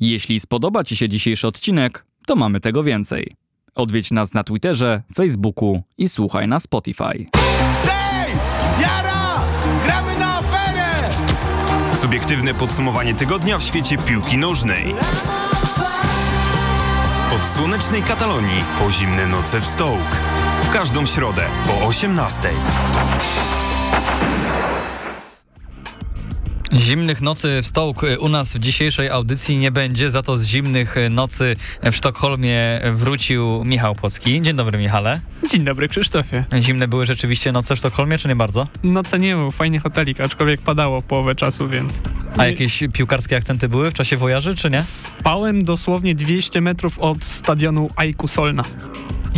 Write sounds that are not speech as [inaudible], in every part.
Jeśli spodoba Ci się dzisiejszy odcinek, to mamy tego więcej. Odwiedź nas na Twitterze, Facebooku i słuchaj na Spotify. Hej! Jara! Gramy na aferę! Subiektywne podsumowanie tygodnia w świecie piłki nożnej. Od słonecznej Katalonii po zimne noce w Stołk. W każdą środę po 18. Zimnych nocy w Stołk u nas w dzisiejszej audycji nie będzie, za to z zimnych nocy w Sztokholmie wrócił Michał Płocki. Dzień dobry Michale. Dzień dobry Krzysztofie. Zimne były rzeczywiście noce w Sztokholmie, czy nie bardzo? Noce nie był, fajny hotelik, aczkolwiek padało połowę czasu, więc... A jakieś piłkarskie akcenty były w czasie wojaży, czy nie? Spałem dosłownie 200 metrów od stadionu Aiku Solna.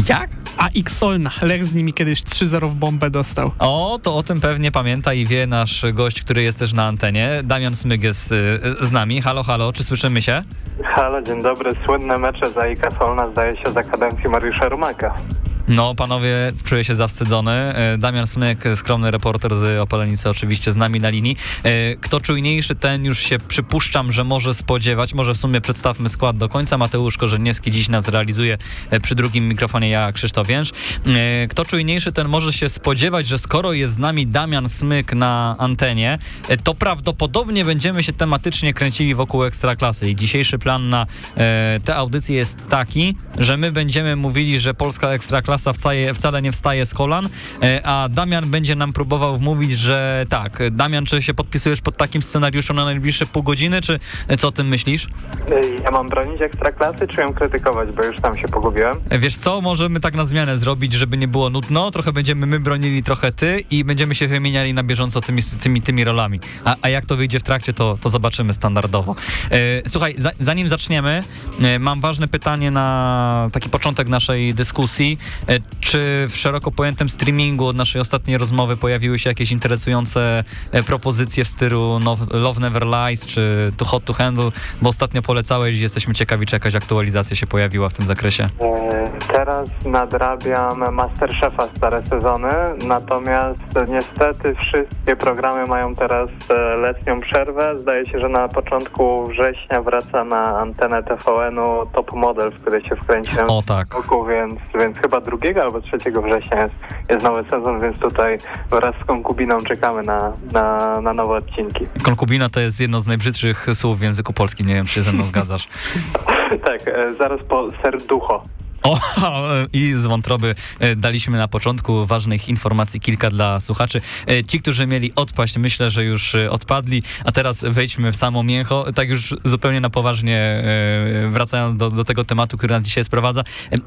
Jak? AX Solna. Lech z nimi kiedyś 3-0 w bombę dostał. O, to o tym pewnie pamięta i wie nasz gość, który jest też na antenie. Damian Smyg jest y, z nami. Halo, halo, czy słyszymy się? Halo, dzień dobry. Słynne mecze za Ika Solna zdaje się za kadencji Mariusza Rumaka. No, panowie, czuję się zawstydzony. E, Damian Smyk, skromny reporter z Opolenicy, oczywiście z nami na linii. E, Kto czujniejszy, ten już się przypuszczam, że może spodziewać. Może w sumie przedstawmy skład do końca. Mateusz Korzeniewski dziś nas realizuje e, przy drugim mikrofonie, ja Krzysztof Więż. Kto czujniejszy, ten może się spodziewać, że skoro jest z nami Damian Smyk na antenie, to prawdopodobnie będziemy się tematycznie kręcili wokół Ekstraklasy. I dzisiejszy plan na tę audycję jest taki, że my będziemy mówili, że polska Ekstraklasa wcale, wcale nie wstaje z kolan, a Damian będzie nam próbował wmówić, że tak. Damian, czy się podpisujesz pod takim scenariuszem na najbliższe pół godziny, czy co o tym myślisz? Ja mam bronić ekstraklasy, czy ją krytykować, bo już tam się pogubiłem? Wiesz co, możemy tak na zmianę zrobić, żeby nie było nudno, trochę będziemy my bronili, trochę ty i będziemy się wymieniali na bieżąco tymi, tymi, tymi rolami. A, a jak to wyjdzie w trakcie, to, to zobaczymy standardowo. E, słuchaj, za, zanim zaczniemy, e, mam ważne pytanie na taki początek naszej dyskusji. E, czy w szeroko pojętym streamingu od naszej ostatniej rozmowy pojawiły się jakieś interesujące propozycje w stylu Love Never Lies czy Too Hot to Handle? Bo ostatnio polecałeś i jesteśmy ciekawi, czy jakaś aktualizacja się pojawiła w tym zakresie. Teraz nadrabiam Masterchefa stare sezony, natomiast niestety wszystkie programy mają teraz letnią przerwę. Zdaje się, że na początku września wraca na antenę TVN-u Top Model, w której się wkręciłem. O tak. Roku, więc, więc chyba 2 albo 3 września jest, jest nowy sezon, więc tutaj wraz z konkubiną czekamy na, na, na nowe odcinki. Konkubina to jest jedno z najbrzydszych słów w języku polskim, nie wiem, czy się ze mną zgadzasz. [laughs] tak, zaraz po serducho. O, i z wątroby daliśmy na początku ważnych informacji kilka dla słuchaczy. Ci, którzy mieli odpaść, myślę, że już odpadli, a teraz wejdźmy w samo mięcho. Tak już zupełnie na poważnie wracając do, do tego tematu, który nas dzisiaj sprowadza.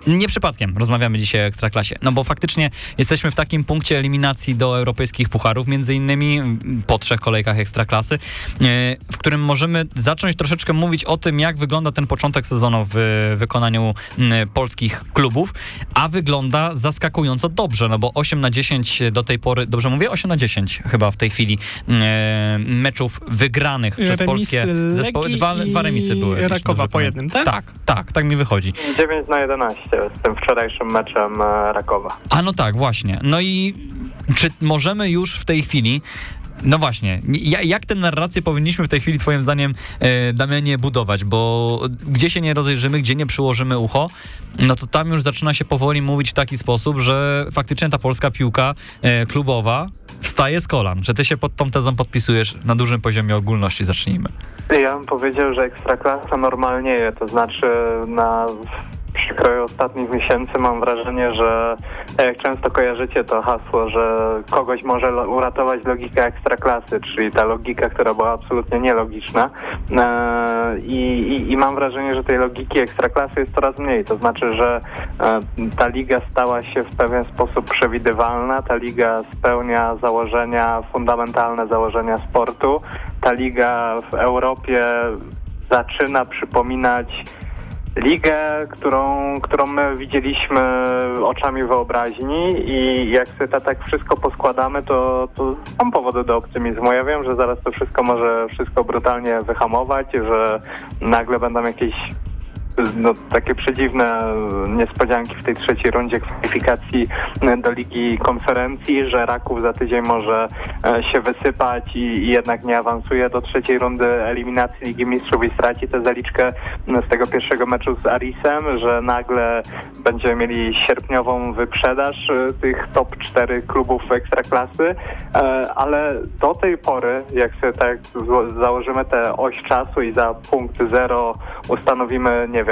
Nie przypadkiem rozmawiamy dzisiaj o Ekstraklasie, no bo faktycznie jesteśmy w takim punkcie eliminacji do europejskich pucharów, między innymi po trzech kolejkach Ekstraklasy, w którym możemy zacząć troszeczkę mówić o tym, jak wygląda ten początek sezonu w wykonaniu polskich klubów, a wygląda zaskakująco dobrze, no bo 8 na 10 do tej pory, dobrze mówię? 8 na 10 chyba w tej chwili e, meczów wygranych przez polskie zespoły. Dwa, dwa remisy były. Rakowa po jednym, tak? Tak, tak, tak mi wychodzi. 9 na 11 z tym wczorajszym meczem Rakowa. A no tak, właśnie. No i czy możemy już w tej chwili no właśnie, jak tę narrację powinniśmy w tej chwili twoim zdaniem, e, Damianie, budować? Bo gdzie się nie rozejrzymy, gdzie nie przyłożymy ucho, no to tam już zaczyna się powoli mówić w taki sposób, że faktycznie ta polska piłka e, klubowa wstaje z kolan. Czy ty się pod tą tezą podpisujesz na dużym poziomie ogólności? Zacznijmy. Ja bym powiedział, że ekstraklasa normalnieje, to znaczy na przekroju ostatnich miesięcy mam wrażenie, że jak często kojarzycie to hasło, że kogoś może uratować logika ekstraklasy, czyli ta logika, która była absolutnie nielogiczna I, i, i mam wrażenie, że tej logiki ekstraklasy jest coraz mniej, to znaczy, że ta liga stała się w pewien sposób przewidywalna, ta liga spełnia założenia, fundamentalne założenia sportu, ta liga w Europie zaczyna przypominać ligę, którą, którą my widzieliśmy oczami wyobraźni i jak sobie to tak wszystko poskładamy, to, to są powody do optymizmu. Ja wiem, że zaraz to wszystko może wszystko brutalnie wyhamować, że nagle będą jakieś no, takie przedziwne niespodzianki w tej trzeciej rundzie kwalifikacji do Ligi Konferencji, że Raków za tydzień może e, się wysypać i, jednak nie awansuje do trzeciej rundy eliminacji Ligi Mistrzów i straci tę zaliczkę z tego pierwszego meczu z Arisem, że nagle będziemy mieli sierpniową wyprzedaż e, tych top 4 klubów ekstraklasy, e, ale do tej pory, jak sobie tak założymy tę oś czasu i za punkt zero ustanowimy, nie wiem,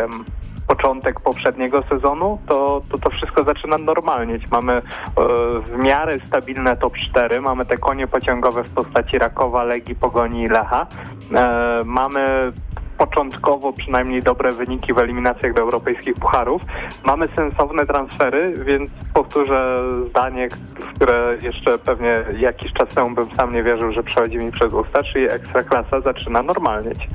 początek poprzedniego sezonu, to to, to wszystko zaczyna normalnieć. Mamy e, w miarę stabilne top 4, mamy te konie pociągowe w postaci Rakowa, Legii, Pogoni i Lecha. E, mamy początkowo przynajmniej dobre wyniki w eliminacjach do europejskich pucharów. Mamy sensowne transfery, więc powtórzę zdanie, w które jeszcze pewnie jakiś czas temu bym sam nie wierzył, że przechodzi mi przez usta, czyli ekstraklasa zaczyna normalnieć.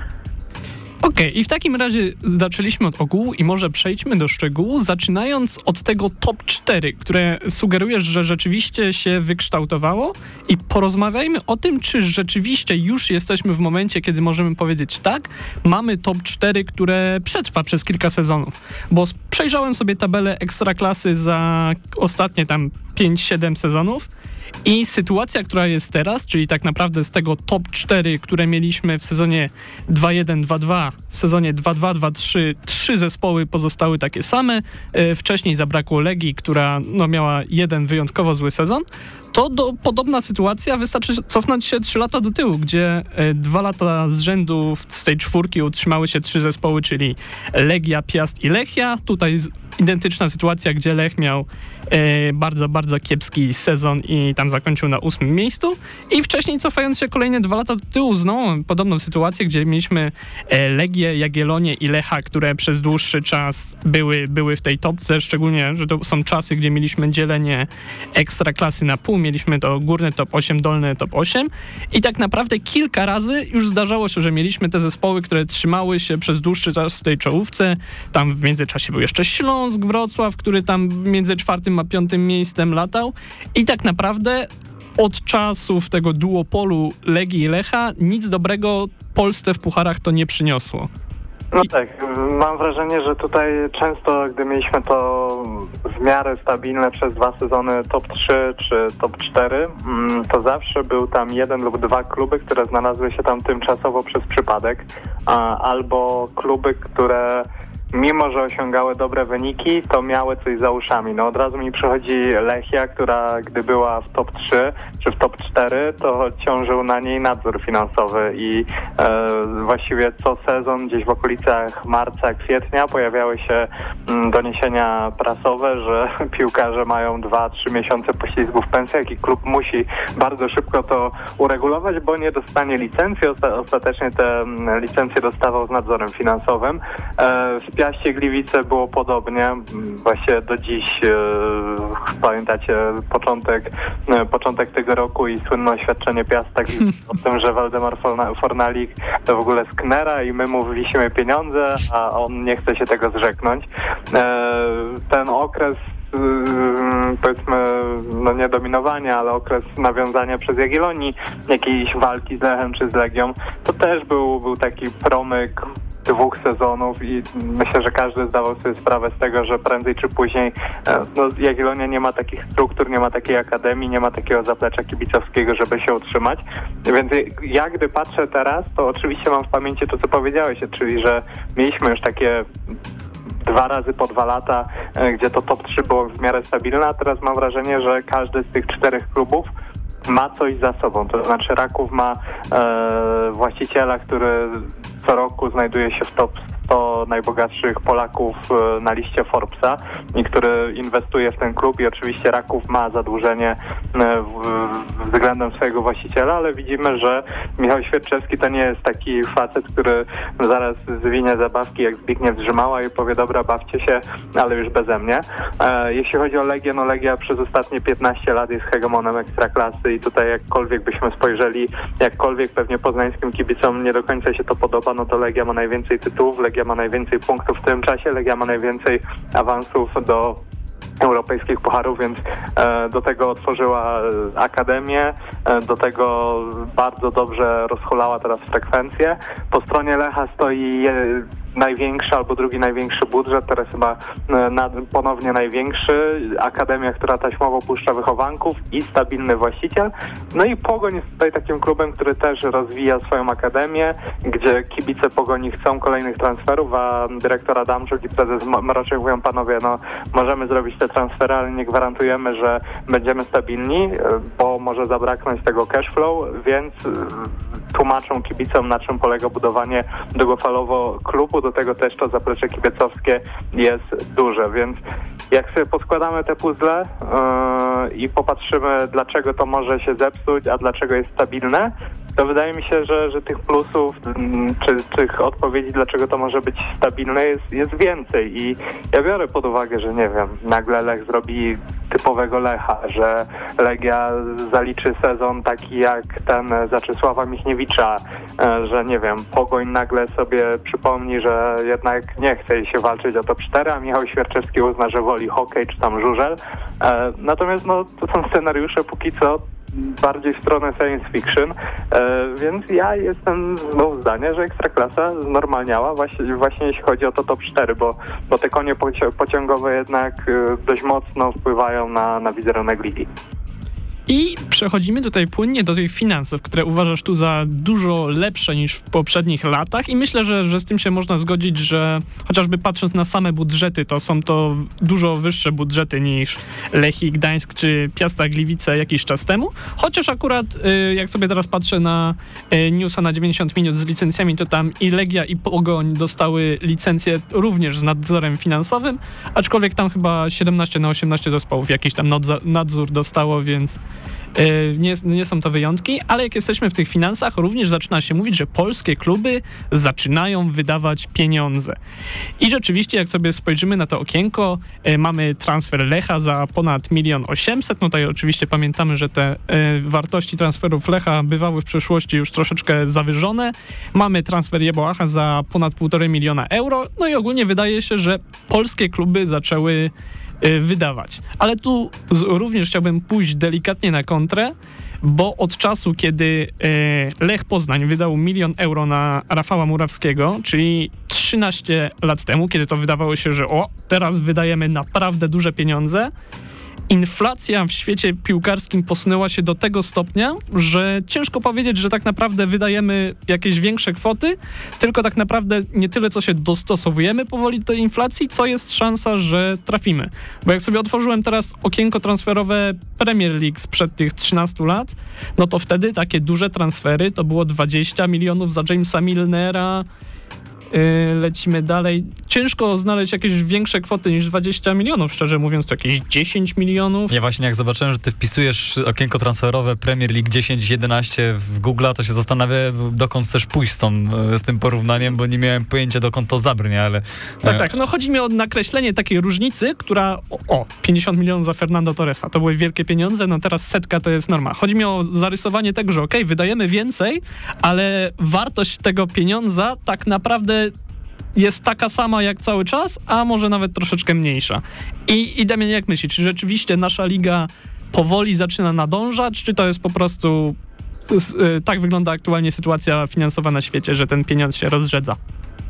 Okej, okay, i w takim razie zaczęliśmy od ogółu i może przejdźmy do szczegółu, zaczynając od tego top 4, które sugerujesz, że rzeczywiście się wykształtowało. I porozmawiajmy o tym, czy rzeczywiście już jesteśmy w momencie, kiedy możemy powiedzieć tak, mamy top 4, które przetrwa przez kilka sezonów, bo przejrzałem sobie tabelę ekstraklasy za ostatnie tam 5-7 sezonów i sytuacja, która jest teraz, czyli tak naprawdę z tego top 4, które mieliśmy w sezonie 2-1, 2-2, w sezonie 2-2, 2-3, trzy zespoły pozostały takie same. E, wcześniej zabrakło Legii, która no, miała jeden wyjątkowo zły sezon to do, podobna sytuacja, wystarczy cofnąć się trzy lata do tyłu, gdzie e, dwa lata z rzędu z tej czwórki utrzymały się trzy zespoły, czyli Legia, Piast i Lechia. Tutaj identyczna sytuacja, gdzie Lech miał e, bardzo, bardzo kiepski sezon i tam zakończył na ósmym miejscu. I wcześniej cofając się kolejne dwa lata do tyłu, znowu podobną sytuację, gdzie mieliśmy e, Legię, Jagiellonię i Lecha, które przez dłuższy czas były, były w tej topce, szczególnie, że to są czasy, gdzie mieliśmy dzielenie ekstraklasy na pół, mieliśmy to górny top 8, dolny top 8 i tak naprawdę kilka razy już zdarzało się, że mieliśmy te zespoły, które trzymały się przez dłuższy czas w tej czołówce. Tam w międzyczasie był jeszcze Śląsk, Wrocław, który tam między czwartym a piątym miejscem latał i tak naprawdę od czasów tego duopolu Legii i Lecha nic dobrego Polsce w pucharach to nie przyniosło. No tak, mam wrażenie, że tutaj często, gdy mieliśmy to w miarę stabilne przez dwa sezony top 3 czy top 4, mm, to zawsze był tam jeden lub dwa kluby, które znalazły się tam tymczasowo przez przypadek, albo kluby, które mimo że osiągały dobre wyniki, to miały coś za uszami. No od razu mi przychodzi Lechia, która gdy była w top 3 czy w top 4, to ciążył na niej nadzór finansowy i e, właściwie co sezon gdzieś w okolicach marca, kwietnia pojawiały się m, mm, doniesienia prasowe, że [laughs] piłkarze mają 2-3 miesiące poślizgu w pensjach i klub musi bardzo szybko to uregulować, bo nie dostanie licencji. Ostatecznie te mm, licencje dostawał z nadzorem finansowym. E, Piaście Gliwice było podobnie. Właśnie do dziś e, pamiętacie początek, e, początek tego roku i słynne oświadczenie Piasta [laughs] o tym, że Waldemar Fornalik to w ogóle sknera i my mu pieniądze, a on nie chce się tego zrzeknąć. E, ten okres powiedzmy, no nie dominowania, ale okres nawiązania przez Jagiellonii jakiejś walki z Lechem czy z Legią, to też był, był taki promyk dwóch sezonów i myślę, że każdy zdawał sobie sprawę z tego, że prędzej czy później e, no, Jagiellonia nie ma takich struktur, nie ma takiej akademii, nie ma takiego zaplecza kibicowskiego, żeby się utrzymać. Więc ja gdy patrzę teraz, to oczywiście mam w pamięci to, co powiedziałeś, czyli że mieliśmy już takie dwa razy po dwa lata, e, gdzie to top 3 było w miarę stabilne, a teraz mam wrażenie, że każdy z tych czterech klubów ma coś za sobą. To znaczy Raków ma e, właściciela, który co roku znajduje się w top 100 najbogatszych Polaków e, na liście Forbesa i który inwestuje w ten klub i oczywiście Raków ma zadłużenie e, względem swojego właściciela, ale widzimy, że Michał Świerczewski to nie jest taki facet, który zaraz zwinie zabawki jak Zbigniew Drzymała i powie dobra, bawcie się, ale już beze mnie. E, jeśli chodzi o Legię, no Legia przez ostatnie 15 lat jest hegemonem ekstraklasy i tutaj jakkolwiek byśmy spojrzeli, jakkolwiek pewnie poznańskim kibicom nie do końca się to podoba, no to Legia ma najwięcej tytułów, ma najwięcej punktów w tym czasie, Legia ma najwięcej awansów do europejskich pucharów, więc e, do tego otworzyła akademię, e, do tego bardzo dobrze rozchulała teraz frekwencję. Po stronie Lecha stoi największy albo drugi największy budżet, teraz chyba e, nad, ponownie największy, akademia, która taśmowo puszcza wychowanków i stabilny właściciel. No i Pogoń jest tutaj takim klubem, który też rozwija swoją akademię, gdzie kibice Pogoni chcą kolejnych transferów, a dyrektor Adamczuk i prezes Mroczek mówią, panowie, no możemy zrobić te transfery, ale nie gwarantujemy, że będziemy stabilni, e, bo może zabraknąć tego cash flow, więc tłumaczą kibicom, na czym polega budowanie długofalowo klubu. Do tego też to zaplecze kibicowskie jest duże, więc jak sobie poskładamy te puzzle yy, i popatrzymy, dlaczego to może się zepsuć, a dlaczego jest stabilne, to wydaje mi się, że, że tych plusów, mm, czy tych odpowiedzi, dlaczego to może być stabilne, jest, jest więcej. I ja biorę pod uwagę, że nie wiem, nagle Lech zrobi typowego Lecha, że Legia zaliczy sezon taki jak ten Zaczysława Michniewicza, e, że nie wiem, Pogoń nagle sobie przypomni, że jednak nie chce się walczyć o top 4, a Michał Świerczewski uzna, że woli hokej czy tam żużel. E, Natomiast no, to są scenariusze póki co bardziej w stronę science fiction, e, więc ja jestem no, zdania, że Ekstraklasa znormalniała właśnie, właśnie jeśli chodzi o to top 4, bo, bo te konie poci- pociągowe jednak e, dość mocno wpływają na, na wizerunek ligi. I przechodzimy tutaj płynnie do tych finansów, które uważasz tu za dużo lepsze niż w poprzednich latach. I myślę, że, że z tym się można zgodzić, że chociażby patrząc na same budżety, to są to dużo wyższe budżety niż Lechii Gdańsk czy Piasta Gliwice jakiś czas temu, chociaż akurat y, jak sobie teraz patrzę na y, newsa na 90 minut z licencjami, to tam i Legia i Pogoń dostały licencje również z nadzorem finansowym, aczkolwiek tam chyba 17 na 18 zespołów jakiś tam nadzór dostało, więc Nie, nie są to wyjątki, ale jak jesteśmy w tych finansach, również zaczyna się mówić, że polskie kluby zaczynają wydawać pieniądze. I rzeczywiście, jak sobie spojrzymy na to okienko, yy, mamy transfer Lecha za ponad milion osiemset. No tutaj oczywiście pamiętamy, że te yy, wartości transferów Lecha bywały w przeszłości już troszeczkę zawyżone. Mamy transfer Jeboacha za ponad półtorej miliona euro. No i ogólnie wydaje się, że polskie kluby zaczęły wydawać. Ale tu również chciałbym pójść delikatnie na kontrę, bo od czasu, kiedy y, Lech Poznań wydał milion euro na Rafała Murawskiego, czyli 13 lat temu, kiedy to wydawało się, że o, teraz wydajemy naprawdę duże pieniądze, inflacja w świecie piłkarskim posunęła się do tego stopnia, że ciężko powiedzieć, że tak naprawdę wydajemy jakieś większe kwoty, tylko tak naprawdę nie tyle, co się dostosowujemy powoli do inflacji, co jest szansa, że trafimy. Bo jak sobie otworzyłem teraz okienko transferowe Premier League sprzed tych 13 lat, no to wtedy takie duże transfery to było 20 milionów za Jamesa Milnera, lecimy dalej. Ciężko znaleźć jakieś większe kwoty niż 20 milionów, szczerze mówiąc, to jakieś 10 milionów. Ja właśnie jak zobaczyłem, że ty wpisujesz okienko transferowe Premier League 10-11 w Google, to się zastanawiam, dokąd chcesz pójść z, tą, z tym porównaniem, bo nie miałem pojęcia, dokąd to zabrnie, ale... Tak, e, tak. No chodzi mi o nakreślenie takiej różnicy, która. O, o 50 milionów za Fernando Torresa. To były wielkie pieniądze, no teraz setka to jest norma. Chodzi mi o zarysowanie tego, że okej, wydajemy więcej, ale wartość tego pieniądza tak naprawdę jest taka sama jak cały czas, a może nawet troszeczkę mniejsza. I, i Damian, jak myślisz, czy rzeczywiście nasza liga powoli zaczyna nadążać, czy to jest po prostu. y, Tak wygląda aktualnie sytuacja finansowa na świecie, że ten pieniądz się rozrzedza.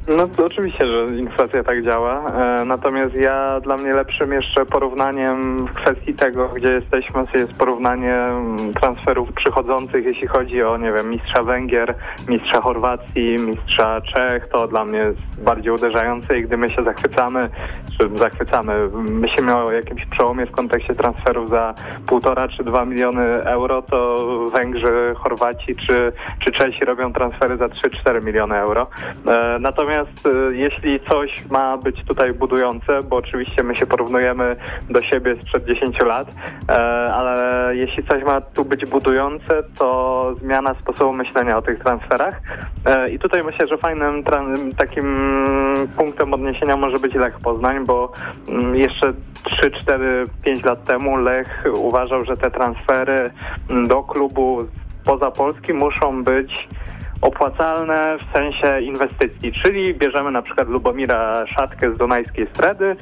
No to oczywiście, że inflacja tak działa. E, natomiast ja dla mnie lepszym jeszcze porównaniem w kwestii tego, gdzie jesteśmy, jest porównanie mm, transferów przychodzących, jeśli chodzi o, nie wiem, mistrza Węgier, mistrza Chorwacji, mistrza Czech. To dla mnie jest bardziej uderzające i gdy my się zachwycamy, czy zachwycamy, myślimy o jakimś przełomie w kontekście transferów za półtora czy dwa miliony euro, to Węgrzy, Chorwaci czy, czy Czesi robią transfery za 3-4 miliony euro. E, natomiast e, jeśli coś ma być tutaj budujące, bo oczywiście my się porównujemy do siebie sprzed 10 lat, e, ale jeśli coś ma tu być budujące, to zmiana sposobu myślenia o tych transferach. E, I tutaj myślę, że fajnym takim punktem odniesienia może być Lech Poznań, bo mm, jeszcze 3, 4, 5 lat temu Lech uważał, że te transfery mm, do klubu poza Polski muszą być opłacalne w sensie inwestycji, czyli bierzemy na przykład Lubomira Szatkę z Dunajskiej Stredy,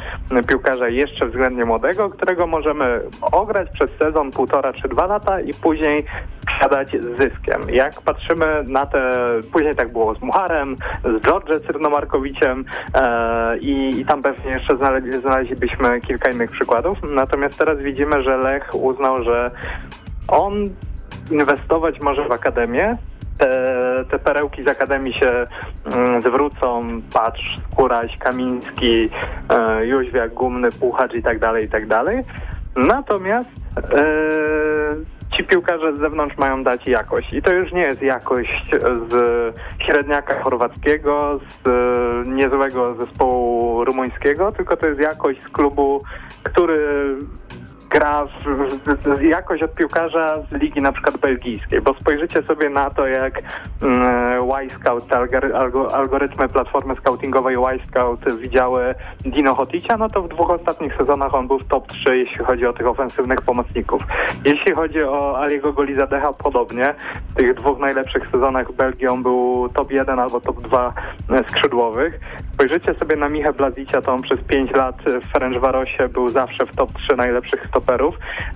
piłkarza jeszcze względnie młodego, którego możemy ograć przez sezon półtora czy dwa lata i później sprzedać z zyskiem. Jak patrzymy na te, później tak było z Mucharem, z George Cyrnomarkowiciem e, i, i tam pewnie jeszcze znaleźli, znaleźlibyśmy kilka innych przykładów. Natomiast teraz widzimy, że Lech uznał, że on inwestować może w akademię, te, te perełki z Akademii się mm, zwrócą, patrz, Skóraś, Kamiński, e, Jóźwiak, Gumny, Puchacz i tak dalej, i tak dalej. Natomiast e, ci piłkarze z zewnątrz mają dać jakość. I to już nie jest jakość z średniaka chorwackiego, z e, niezłego zespołu rumuńskiego, tylko to jest jakość z klubu, który gra w, w, w, jakość od piłkarza z ligi na przykład belgijskiej, bo spojrzycie sobie na to, jak mm, Y-Scout, te algo, algorytmy platformy scoutingowej Y-Scout widziały Dino Hoticia, no to w dwóch ostatnich sezonach on był w top 3, jeśli chodzi o tych ofensywnych pomocników. Jeśli chodzi o Aliego Golizadecha, podobnie. W tych dwóch najlepszych sezonach Belgii on był top 1 albo top 2 skrzydłowych. Spojrzycie sobie na Michę Blazicia, to on przez 5 lat w Ferencvarosie był zawsze w top 3 najlepszych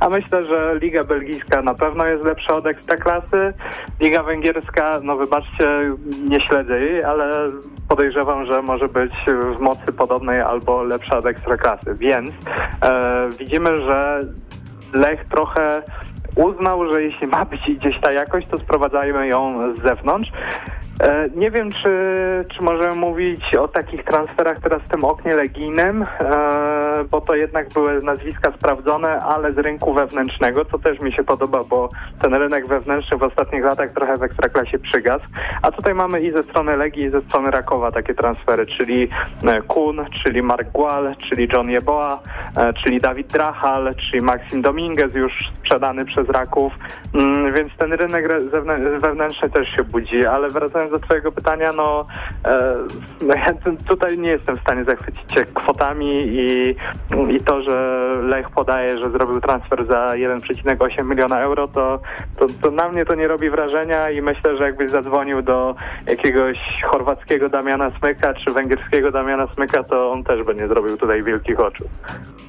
a myślę, że Liga Belgijska na pewno jest lepsza od Ekstraklasy. Liga Węgierska, no wybaczcie, nie śledzę jej, ale podejrzewam, że może być w mocy podobnej albo lepsza od Ekstraklasy. Więc e, widzimy, że Lech trochę uznał, że jeśli ma być gdzieś ta jakość, to sprowadzajmy ją z zewnątrz. E, nie wiem, czy, czy możemy mówić o takich transferach teraz w tym oknie legijnym, e, bo to jednak były nazwiska sprawdzone, ale z rynku wewnętrznego, co też mi się podoba, bo ten rynek wewnętrzny w ostatnich latach trochę w Ekstraklasie przygasł. A tutaj mamy i ze strony Legii, i ze strony Rakowa takie transfery, czyli e, Kun, czyli Mark Gual, czyli John Jeboa, czyli Dawid Drachal, czyli Maxim Dominguez już sprzedany przez Raków, mm, więc ten rynek wewnętrzny też się budzi, ale wracając wracając do twojego pytania, no, e, no ja tutaj nie jestem w stanie zachwycić się kwotami i, i to, że Lech podaje, że zrobił transfer za 1,8 miliona euro, to, to, to na mnie to nie robi wrażenia i myślę, że jakbyś zadzwonił do jakiegoś chorwackiego Damiana Smyka czy węgierskiego Damiana Smyka, to on też by nie zrobił tutaj wielkich oczu.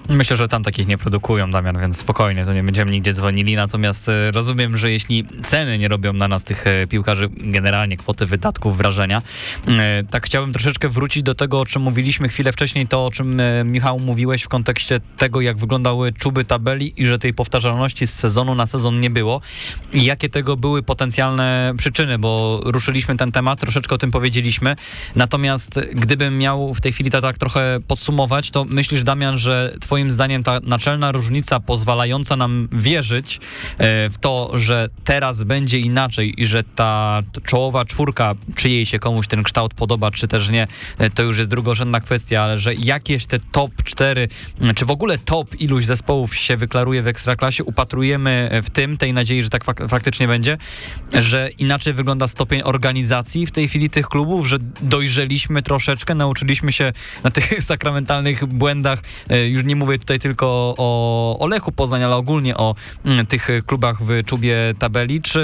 Myślę, że tam takich nie produkują, Damian, więc spokojnie, to nie będziemy nigdzie dzwonili. Natomiast e, rozumiem, że jeśli ceny nie robią na nas tych e, piłkarzy, generalnie kwoty wydatków, wrażenia, e, tak chciałbym troszeczkę wrócić do tego, o czym mówiliśmy chwilę wcześniej, to o czym Michał mówiłeś w kontekście tego, jak wyglądały czuby tabeli i że tej powtarzalności z sezonu na sezon nie było. I jakie tego były potencjalne przyczyny, bo ruszyliśmy ten temat, troszeczkę o tym powiedzieliśmy. Natomiast gdybym miał w tej chwili to tak trochę podsumować, to myślisz, Damian, że twoje Twoim zdaniem ta naczelna różnica pozwalająca nam wierzyć e, w to, że teraz będzie inaczej i że ta czołowa czwórka, czy jej się komuś ten kształt podoba, czy też nie, e, to już jest drugorzędna kwestia, ale że jakieś te top 4, czy w ogóle top iluś zespołów się wyklaruje w Ekstraklasie, upatrujemy w tym, tej nadziei, że tak fak faktycznie będzie, że inaczej wygląda stopień organizacji w tej chwili tych klubów, że dojrzeliśmy troszeczkę, nauczyliśmy się na tych [laughs] sakramentalnych błędach, e, już nie mówię mówię tutaj tylko o, o Lechu Poznań, ale ogólnie o mm, tych klubach w czubie tabeli, czy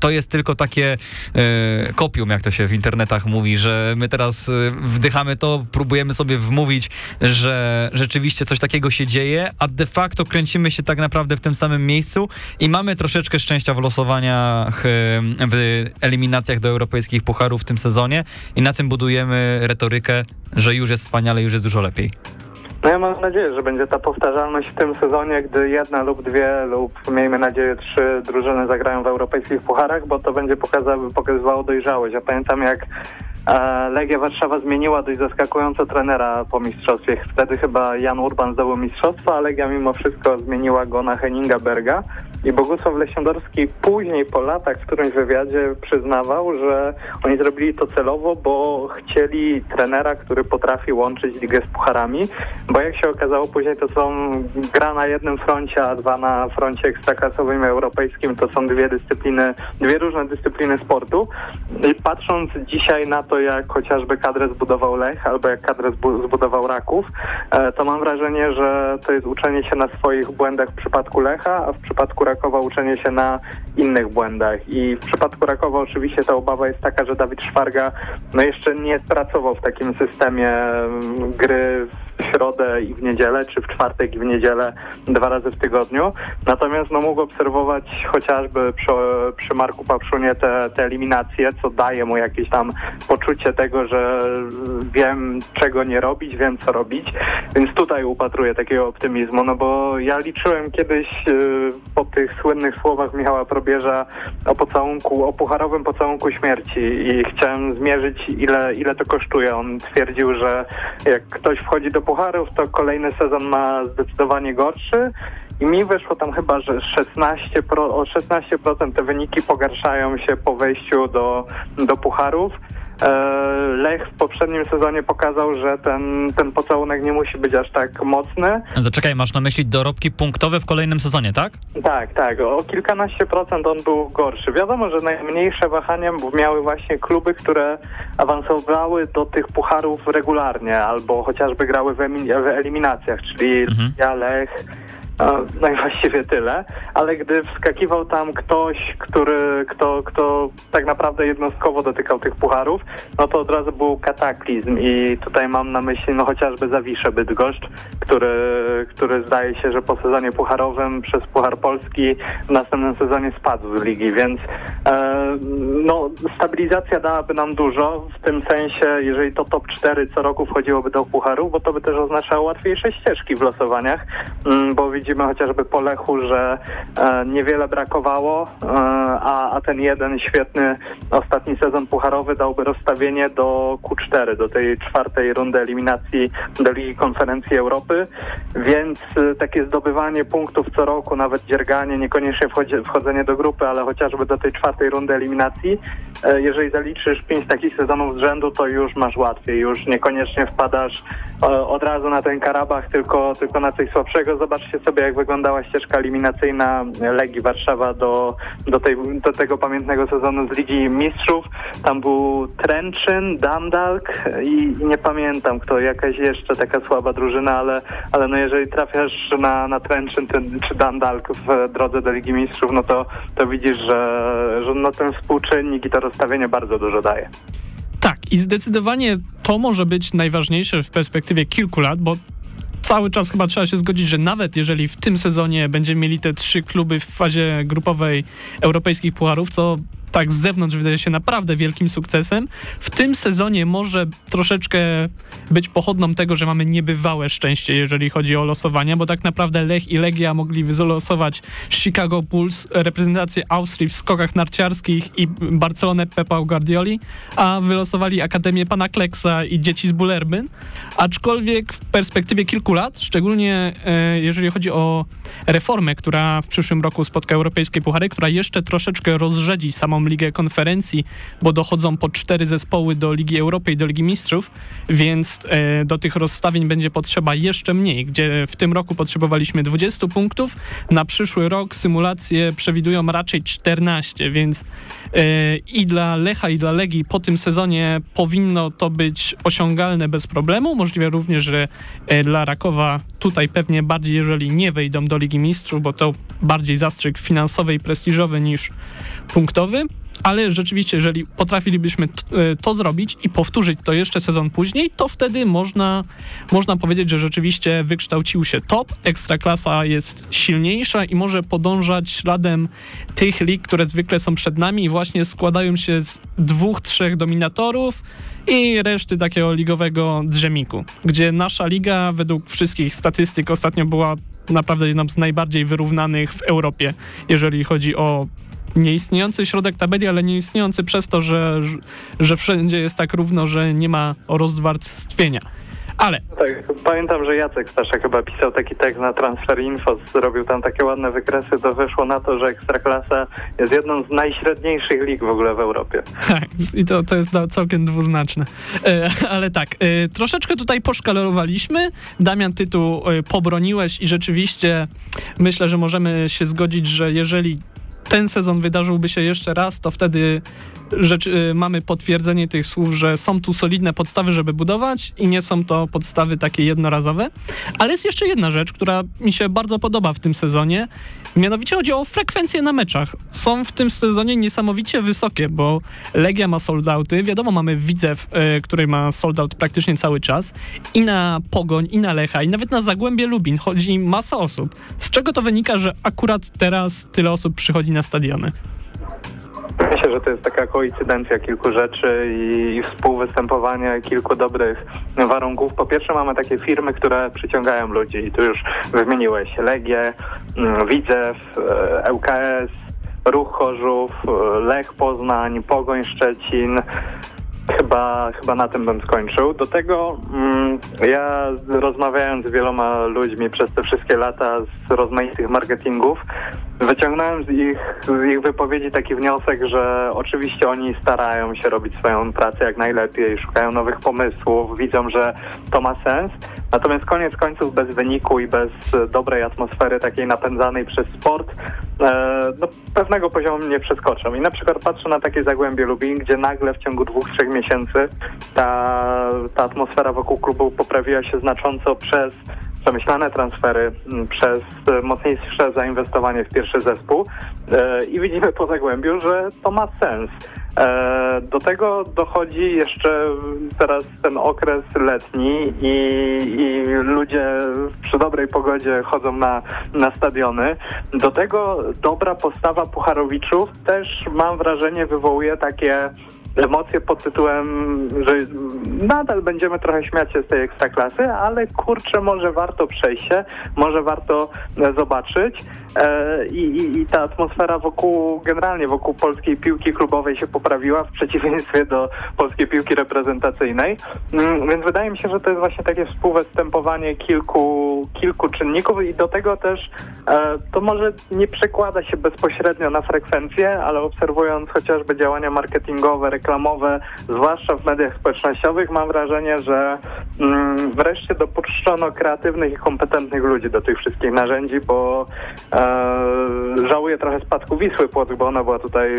to jest tylko takie e, kopium, jak to się w internetach mówi, że my teraz e, wdychamy to, próbujemy sobie wmówić, że rzeczywiście coś takiego się dzieje, a de facto kręcimy się tak naprawdę w tym samym miejscu i mamy troszeczkę szczęścia w losowaniach, e, w eliminacjach do europejskich pucharów w tym sezonie i na tym budujemy retorykę, że już jest wspaniale, już jest dużo lepiej. No ja mam nadzieję, że będzie ta powtarzalność w tym sezonie, gdy jedna lub dwie lub miejmy nadzieję trzy drużyny zagrają w europejskich pucharach, bo to będzie pokazywało dojrzałość. Ja pamiętam jak E, Legia Warszawa zmieniła dość zaskakująco trenera po mistrzostwie. Wtedy chyba Jan Urban zdobył mistrzostwo, a Legia mimo wszystko zmieniła go na Henninga Berga. I Bogusław Lesiądorski później po latach w którymś wywiadzie przyznawał, że oni zrobili to celowo, bo chcieli trenera, który potrafi łączyć ligę z pucharami, bo jak się okazało później to są gra na jednym froncie, a dwa na froncie ekstraklasowym europejskim, to są dwie dyscypliny, dwie różne dyscypliny sportu. I patrząc dzisiaj na to, jak chociażby kadrę zbudował Lech albo jak kadrę zbudował Raków, e, to mam wrażenie, że to jest uczenie się na swoich błędach w przypadku Lecha, a w przypadku Rakowa uczenie się na innych błędach. I w przypadku Rakowa oczywiście ta obawa jest taka, że Dawid Szwarga no jeszcze nie pracował w takim systemie mm, gry w środę i w niedzielę, czy w czwartek i w niedzielę dwa razy w tygodniu. Natomiast no, mógł obserwować chociażby przy, przy Marku Papszunie te, te eliminacje, co daje mu jakieś tam poczucie tego, że wiem czego nie robić, wiem co robić. Więc tutaj upatruję takiego optymizmu, no bo ja liczyłem kiedyś yy, po tych słynnych słowach Michała Probierza o pocałunku, o pucharowym pocałunku śmierci i chciałem zmierzyć ile, ile to kosztuje. On twierdził, że jak ktoś wchodzi do pucharów, to kolejny sezon ma zdecydowanie gorszy. I mi wyszło tam chyba, że 16 pro, o 16% te wyniki pogarszają się po wejściu do, do pucharów. E, Lech w poprzednim sezonie pokazał, że ten, ten pocałunek nie musi być aż tak mocny. Zaczekaj, masz na myśli dorobki punktowe w kolejnym sezonie, tak? Tak, tak. O kilkanaście procent on był gorszy. Wiadomo, że najmniejsze wahania miały właśnie kluby, które awansowały do tych pucharów regularnie albo chociażby grały w, eliminacjach, czyli Mhm. ja, Lech, no, i właściwie tyle, ale gdy wskakiwał tam ktoś, który, kto, kto tak naprawdę jednostkowo dotykał tych pucharów, no to od razu był kataklizm. I tutaj mam na myśli no chociażby Zawiszę Bydgoszcz, który, który zdaje się, że po sezonie pucharowym przez Puchar Polski w następnym sezonie spadł z ligi, więc e, no stabilizacja dałaby nam dużo, w tym sensie, jeżeli to top 4 co roku wchodziłoby do pucharu, bo to by też oznaczało łatwiejsze ścieżki w losowaniach, mm, bo widzimy chociażby po Lechu, że e, niewiele brakowało, e, a, a ten jeden świetny ostatni sezon pucharowy dałby rozstawienie do Q4, do tej czwartej rundy eliminacji do Ligi Konferencji Europy, więc e, takie zdobywanie punktów co roku, nawet dzierganie, niekoniecznie wchodzi, wchodzenie do grupy, ale chociażby do tej czwartej rundy eliminacji, e, jeżeli zaliczysz pięć takich sezonów z rzędu, to już masz łatwiej, już niekoniecznie wpadasz e, od razu na ten Karabach, tylko, tylko na coś słabszego. Zobaczcie sobie, jak wyglądała ścieżka eliminacyjna Legii Warszawa do, do, tej, do tego pamiętnego sezonu z Ligi Mistrzów. Tam był Trenczyn, Dundalk i, nie pamiętam kto, jakaś jeszcze taka słaba drużyna, ale, ale no jeżeli trafiasz na, na Trenczyn ten, czy Dundalk w drodze do Ligi Mistrzów, no to, to widzisz, że, że no ten współczynnik i to rozstawienie bardzo dużo daje. Tak, i zdecydowanie to może być najważniejsze w perspektywie kilku lat, bo cały czas chyba trzeba się zgodzić, że nawet jeżeli w tym sezonie będziemy mieli te trzy kluby w fazie grupowej europejskich pucharów, co tak z zewnątrz wydaje się naprawdę wielkim sukcesem. W tym sezonie może troszeczkę być pochodną tego, że mamy niebywałe szczęście, jeżeli chodzi o losowania, bo tak naprawdę Lech i Legia mogli wylosować Chicago Bulls, reprezentację Austrii w skokach narciarskich i Barcelonę Pepa Guardioli, a wylosowali Akademię Pana Kleksa i dzieci z Bullerbyn. Aczkolwiek w perspektywie kilku lat, szczególnie e, jeżeli chodzi o reformę, która w przyszłym roku spotka europejskie puchary, która jeszcze troszeczkę rozrzedzi samą Ligę Konferencji, bo dochodzą po cztery zespoły do Ligi Europy i do Ligi Mistrzów, więc e, do tych rozstawień będzie potrzeba jeszcze mniej, gdzie w tym roku potrzebowaliśmy 20 punktów, na przyszły rok symulacje przewidują raczej 14, więc e, i dla Lecha i dla Legii po tym sezonie powinno to być osiągalne bez problemu, możliwe również, że e, dla Rakowa tutaj pewnie bardziej, jeżeli nie wejdą do Ligi Mistrzów, bo to bardziej zastrzyk finansowy i prestiżowy niż punktowy, ale rzeczywiście, jeżeli potrafilibyśmy e, to zrobić i powtórzyć to jeszcze sezon później, to wtedy można, można powiedzieć, że rzeczywiście wykształcił się top, ekstraklasa jest silniejsza i może podążać śladem tych lig, które zwykle są przed nami i właśnie składają się z dwóch, trzech dominatorów i reszty takiego ligowego drzemiku, gdzie nasza liga według wszystkich statystyk ostatnio była naprawdę jedną z najbardziej wyrównanych w Europie, jeżeli chodzi o nieistniejący środek tabeli, ale nieistniejący przez to, że, że wszędzie jest tak równo, że nie ma rozwarstwienia. Ale Tak, pamiętam, że Jacek Staszek chyba pisał taki tekst na Transfer Info, zrobił tam takie ładne wykresy, to wyszło na to, że Ekstraklasa jest jedną z najśredniejszych lig w ogóle w Europie. Tak, i to, to jest całkiem dwuznaczne. E, ale tak, e, troszeczkę tutaj poszkalorowaliśmy. Damian, tytuł e, pobroniłeś i rzeczywiście myślę, że możemy się zgodzić, że jeżeli ten sezon wydarzyłby się jeszcze raz, to wtedy rzecz, y, mamy potwierdzenie tych słów, że są tu solidne podstawy, żeby budować i nie są to podstawy takie jednorazowe. Ale jest jeszcze jedna rzecz, która mi się bardzo podoba w tym sezonie. Mianowicie chodzi o frekwencje na meczach. Są w tym sezonie niesamowicie wysokie, bo Legia ma soldouty. Wiadomo, mamy Widzew, y, który ma soldout praktycznie cały czas. I na Pogoń, i na Lecha, i nawet na Zagłębie Lubin chodzi masa osób. Z czego to wynika, że akurat teraz tyle osób przychodzi na stadiony? Myślę, że to jest taka koincydencja kilku rzeczy i współwystępowanie kilku dobrych warunków. Po pierwsze mamy takie firmy, które przyciągają ludzi i tu już wymieniłeś Legię, mm, Widzew, e, ŁKS, Ruch Chorzów, e, Lech Poznań, Pogoń Szczecin, Chyba, chyba na tym bym skończył. Do tego mm, ja rozmawiając z wieloma ludźmi przez te wszystkie lata z rozmaitych marketingów, wyciągnąłem z ich, z ich wypowiedzi taki wniosek, że oczywiście oni starają się robić swoją pracę jak najlepiej, szukają nowych pomysłów, widzą, że to ma sens. Natomiast koniec końców bez wyniku i bez dobrej atmosfery takiej napędzanej przez sport, no, pewnego poziomu nie przeskoczą. I na przykład patrzę na takie Zagłębie Lubin, gdzie nagle w ciągu dwóch, trzech miesięcy ta, ta atmosfera wokół klubu poprawiła się znacząco przez przemyślane transfery, przez mocniejsze zainwestowanie w pierwszy zespół e, i widzimy po Zagłębiu, że to ma sens. E, do tego dochodzi jeszcze teraz ten okres letni i, i, ludzie przy dobrej pogodzie chodzą na, na stadiony. Do tego dobra postawa Pucharowiczów też mam wrażenie wywołuje takie emocje pod tytułem, że nadal będziemy trochę śmiać się z tej ekstraklasy, ale kurczę, może warto przejść się, może warto e, zobaczyć i, i, i ta atmosfera wokół, generalnie wokół polskiej piłki klubowej się poprawiła w przeciwieństwie do polskiej piłki reprezentacyjnej, mm, więc wydaje mi się, że to jest właśnie takie współwystępowanie kilku, kilku czynników i do tego też e, to może nie przekłada się bezpośrednio na frekwencję, ale obserwując chociażby działania marketingowe, reklamowe, zwłaszcza w mediach społecznościowych, mam wrażenie, że mm, wreszcie dopuszczono kreatywnych i kompetentnych ludzi do tych wszystkich narzędzi, bo e, żałuję trochę spadku Wisły Płock, bo ona była tutaj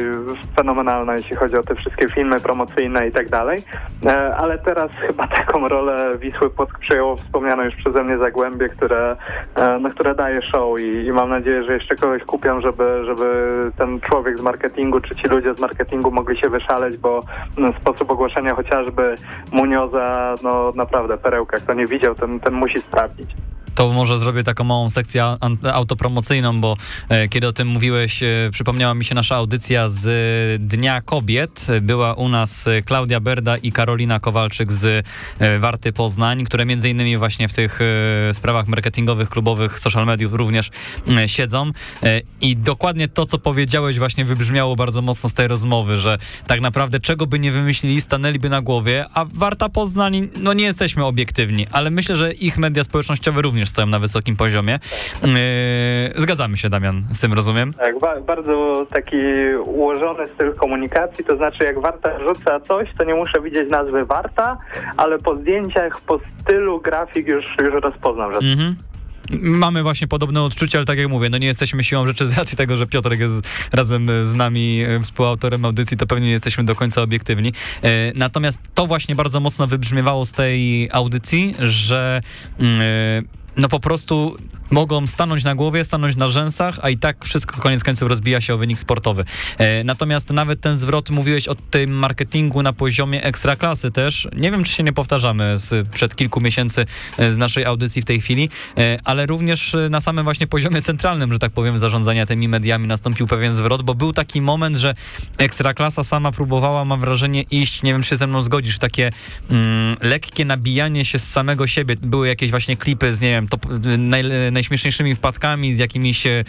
fenomenalna, jeśli chodzi o te wszystkie filmy promocyjne i tak dalej, e, ale teraz chyba [laughs] taką rolę Wisły Płock przejęło wspomniane już przeze mnie Zagłębie, które, e, które daje show i, i mam nadzieję, że jeszcze kogoś kupią, żeby, żeby ten człowiek z marketingu, czy ci ludzie z marketingu mogli się wyszaleć, bo no, sposób ogłoszenia chociażby Munioza, no naprawdę perełka. Kto nie widział, ten, ten musi sprawdzić to może zrobię taką małą sekcję autopromocyjną, bo e, kiedy o tym mówiłeś, e, przypomniała mi się nasza audycja z Dnia Kobiet. Była u nas Klaudia Berda i Karolina Kowalczyk z e, Warty Poznań, które między innymi właśnie w tych sprawach marketingowych, klubowych, social mediów również siedzą. I dokładnie to, co powiedziałeś właśnie wybrzmiało bardzo mocno z tej rozmowy, że tak naprawdę czego by nie wymyślili, stanęliby na głowie, a Warta Poznań, no nie jesteśmy obiektywni, ale myślę, że ich media społecznościowe również stoją na wysokim poziomie. Yy, zgadzamy się, Damian, z tym rozumiem? Tak, ba bardzo taki ułożony styl komunikacji, to znaczy jak Warta rzuca coś, to nie muszę widzieć nazwy Warta, ale po zdjęciach, po stylu grafik już, już rozpoznam, że... Mhm. Mamy właśnie podobne odczucie, ale tak jak mówię, no nie jesteśmy siłą rzeczy z racji tego, że Piotrek jest razem z nami e, współautorem audycji, to pewnie nie jesteśmy do końca obiektywni. E, natomiast to właśnie bardzo mocno wybrzmiewało z tej audycji, że mm, e, no po prostu mogą stanąć na głowie, stanąć na rzęsach, a i tak wszystko koniec końców rozbija się o wynik sportowy. E, natomiast nawet ten zwrot, mówiłeś o tym marketingu na poziomie ekstraklasy też. Nie wiem, czy się nie powtarzamy z, przed kilku miesięcy e, z naszej audycji w tej chwili, e, ale również na samym właśnie poziomie centralnym, że tak powiem, zarządzania tymi mediami nastąpił pewien zwrot, bo był taki moment, że ekstraklasa sama próbowała, mam wrażenie, iść, nie wiem, czy się ze mną zgodzisz, w takie mm, lekkie nabijanie się z samego siebie. Były jakieś właśnie klipy z, nie wiem, top, naj, najśmieszniejszymi wpadkami, z jakimiś e,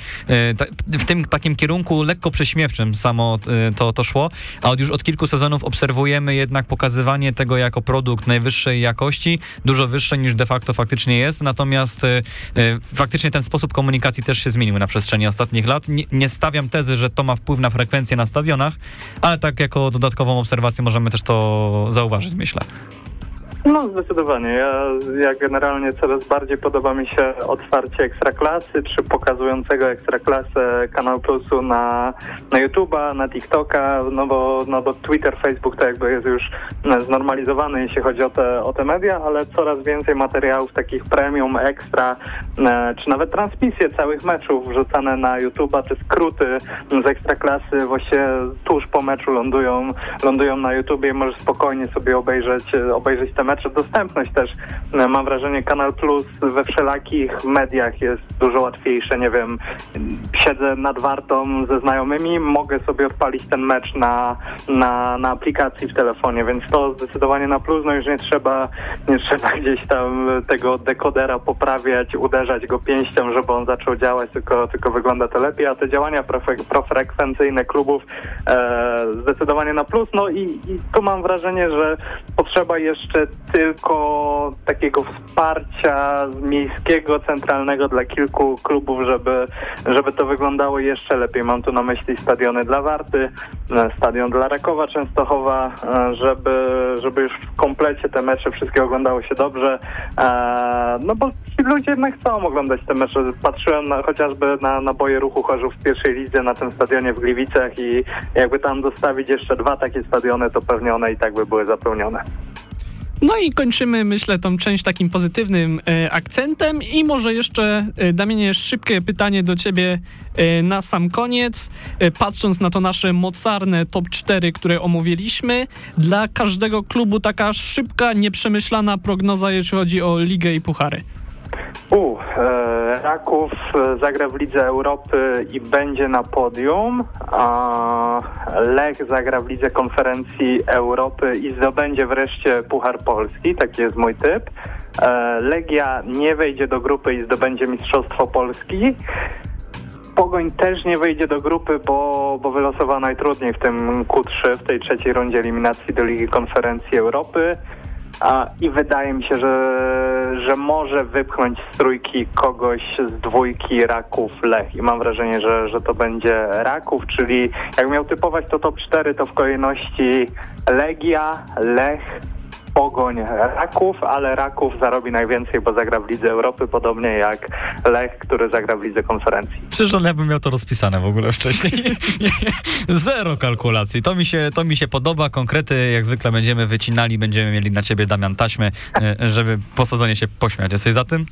w tym takim kierunku lekko prześmiewczym samo e, to, to szło, a od już od kilku sezonów obserwujemy jednak pokazywanie tego jako produkt najwyższej jakości, dużo wyższe niż de facto faktycznie jest, natomiast e, faktycznie ten sposób komunikacji też się zmienił na przestrzeni ostatnich lat. Nie, nie stawiam tezy, że to ma wpływ na frekwencję na stadionach, ale tak jako dodatkową obserwację możemy też to zauważyć, myślę. No zdecydowanie. Ja, ja generalnie coraz bardziej podoba mi się otwarcie Ekstraklasy, czy pokazującego Ekstraklasę Kanał Plusu na, na YouTube'a, na TikToka, no bo, no bo Twitter, Facebook to jakby jest już znormalizowany, jeśli chodzi o te, o te media, ale coraz więcej materiałów takich premium, ekstra, e, czy nawet transmisje całych meczów wrzucane na YouTube'a, te skróty z Ekstraklasy właśnie tuż po meczu lądują, lądują na YouTubie i możesz spokojnie sobie obejrzeć, obejrzeć te mecze. Dostępność też, e, mam wrażenie, Kanal Plus we wszelakich mediach jest dużo łatwiejsze. Nie wiem, siedzę nad wartą ze znajomymi, mogę sobie odpalić ten mecz na, na, na aplikacji w telefonie, więc to zdecydowanie na plus, no już nie trzeba, nie trzeba [laughs] gdzieś tam tego dekodera poprawiać, uderzać go pięścią, żeby on zaczął działać, tylko, tylko wygląda to lepiej, a te działania profrekwencyjne klubów e, zdecydowanie na plus, no i, i tu mam wrażenie, że potrzeba jeszcze tylko takiego wsparcia miejskiego, centralnego dla kilku klubów, żeby, żeby to wyglądało jeszcze lepiej. Mam tu na myśli stadiony dla Warty, e, stadion dla Rakowa Częstochowa, e, żeby, żeby już w komplecie te mecze wszystkie oglądało się dobrze. E, No bo ci ludzie jednak chcą oglądać te mecze. Patrzyłem na, chociażby na, na boje ruchu Chorzów w pierwszej lidze na tym stadionie w Gliwicach i jakby tam dostawić jeszcze dwa takie stadiony, to pewnie one i tak by były zapełnione. No i kończymy, myślę, tą część takim pozytywnym e, akcentem i może jeszcze, e, Damianie, szybkie pytanie do ciebie e, na sam koniec. E, patrząc na to nasze mocarne top 4, które omówiliśmy, dla każdego klubu taka szybka, nieprzemyślana prognoza, jeśli chodzi o ligę i puchary. U, e, Raków e, zagra w Lidze Europy i będzie na podium, a Lech zagra w Lidze Konferencji Europy i zdobędzie wreszcie Puchar Polski, taki jest mój typ. E, Legia nie wejdzie do grupy i zdobędzie Mistrzostwo Polski. Pogoń też nie wejdzie do grupy, bo, bo wylosowała najtrudniej w tym Q3, w tej trzeciej rundzie eliminacji do Ligi Konferencji Europy. I wydaje mi się, że, że może wypchnąć z trójki kogoś z dwójki Raków Lech. I mam wrażenie, że, że to będzie Raków, czyli jak miał typować to top 4, to w kolejności Legia, Lech, Pogoń Raków, ale Raków zarobi najwięcej, bo zagra w Lidze Europy, podobnie jak Lech, który zagra w Lidze Konferencji. Przecież ja bym miał to rozpisane w ogóle wcześniej. [laughs] Zero kalkulacji. To mi, się, to mi się podoba. Konkrety jak zwykle będziemy wycinali, będziemy mieli na ciebie, Damian, taśmy, e, żeby po sezonie się pośmiać. Jesteś za tym?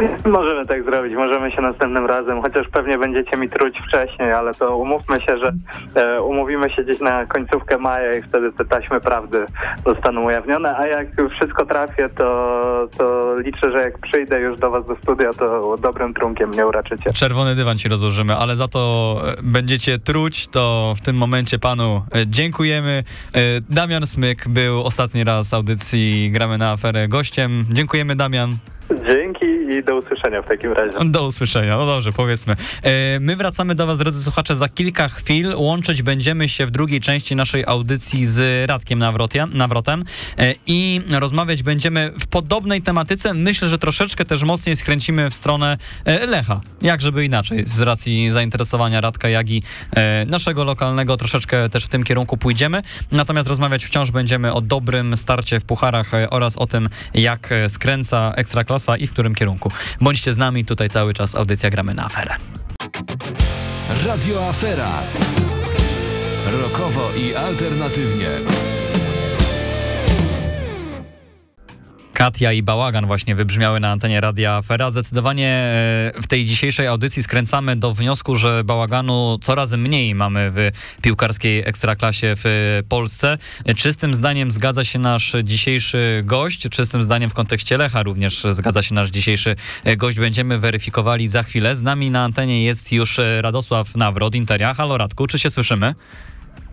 [laughs] Możemy tak zrobić, możemy się następnym razem, chociaż pewnie będziecie mi truć wcześniej, ale to umówmy się, że e, umówimy się gdzieś na końcówkę maja i wtedy te taśmy prawdy zostaną ujawnione, a jak wszystko trafię, to, to liczę, że jak przyjdę już do was do studia, to dobrym trunkiem mnie uraczycie. Czerwony dywan ci rozłożymy, ale za to e, będziecie truć, to w tym momencie panu e, dziękujemy. E, Damian Smyk był ostatni raz z audycji Gramy na aferę gościem. Dziękujemy, Damian. Dzięki i do usłyszenia w takim razie. Do usłyszenia, no dobrze, powiedzmy. E, My wracamy do Was, drodzy słuchacze, za kilka chwil. Łączyć będziemy się w drugiej części naszej audycji z Radkiem Nawrotia- Nawrotem e, i rozmawiać będziemy w podobnej tematyce. Myślę, że troszeczkę też mocniej skręcimy w stronę e, Lecha. Jak żeby inaczej, z racji zainteresowania Radka Jagi, naszego lokalnego, troszeczkę też w tym kierunku pójdziemy. Natomiast rozmawiać wciąż będziemy o dobrym starcie w pucharach oraz o tym, jak skręca Ekstraklasa i w którym kierunku. Bądźcie z nami, tutaj cały czas audycja Gramy na aferę. Radio Afera. Rokowo i alternatywnie. Katia i Bałagan właśnie wybrzmiały na antenie Radia Afera. Zdecydowanie e, w tej dzisiejszej audycji skręcamy do wniosku, że bałaganu coraz mniej mamy w piłkarskiej ekstraklasie w Polsce. Czy z tym zdaniem zgadza się nasz dzisiejszy gość? Czy z tym zdaniem w kontekście Lecha również zgadza się nasz dzisiejszy gość? Będziemy weryfikowali za chwilę. Z nami na antenie jest już Radosław Nawrot, Interia. Halo Radku, czy się słyszymy?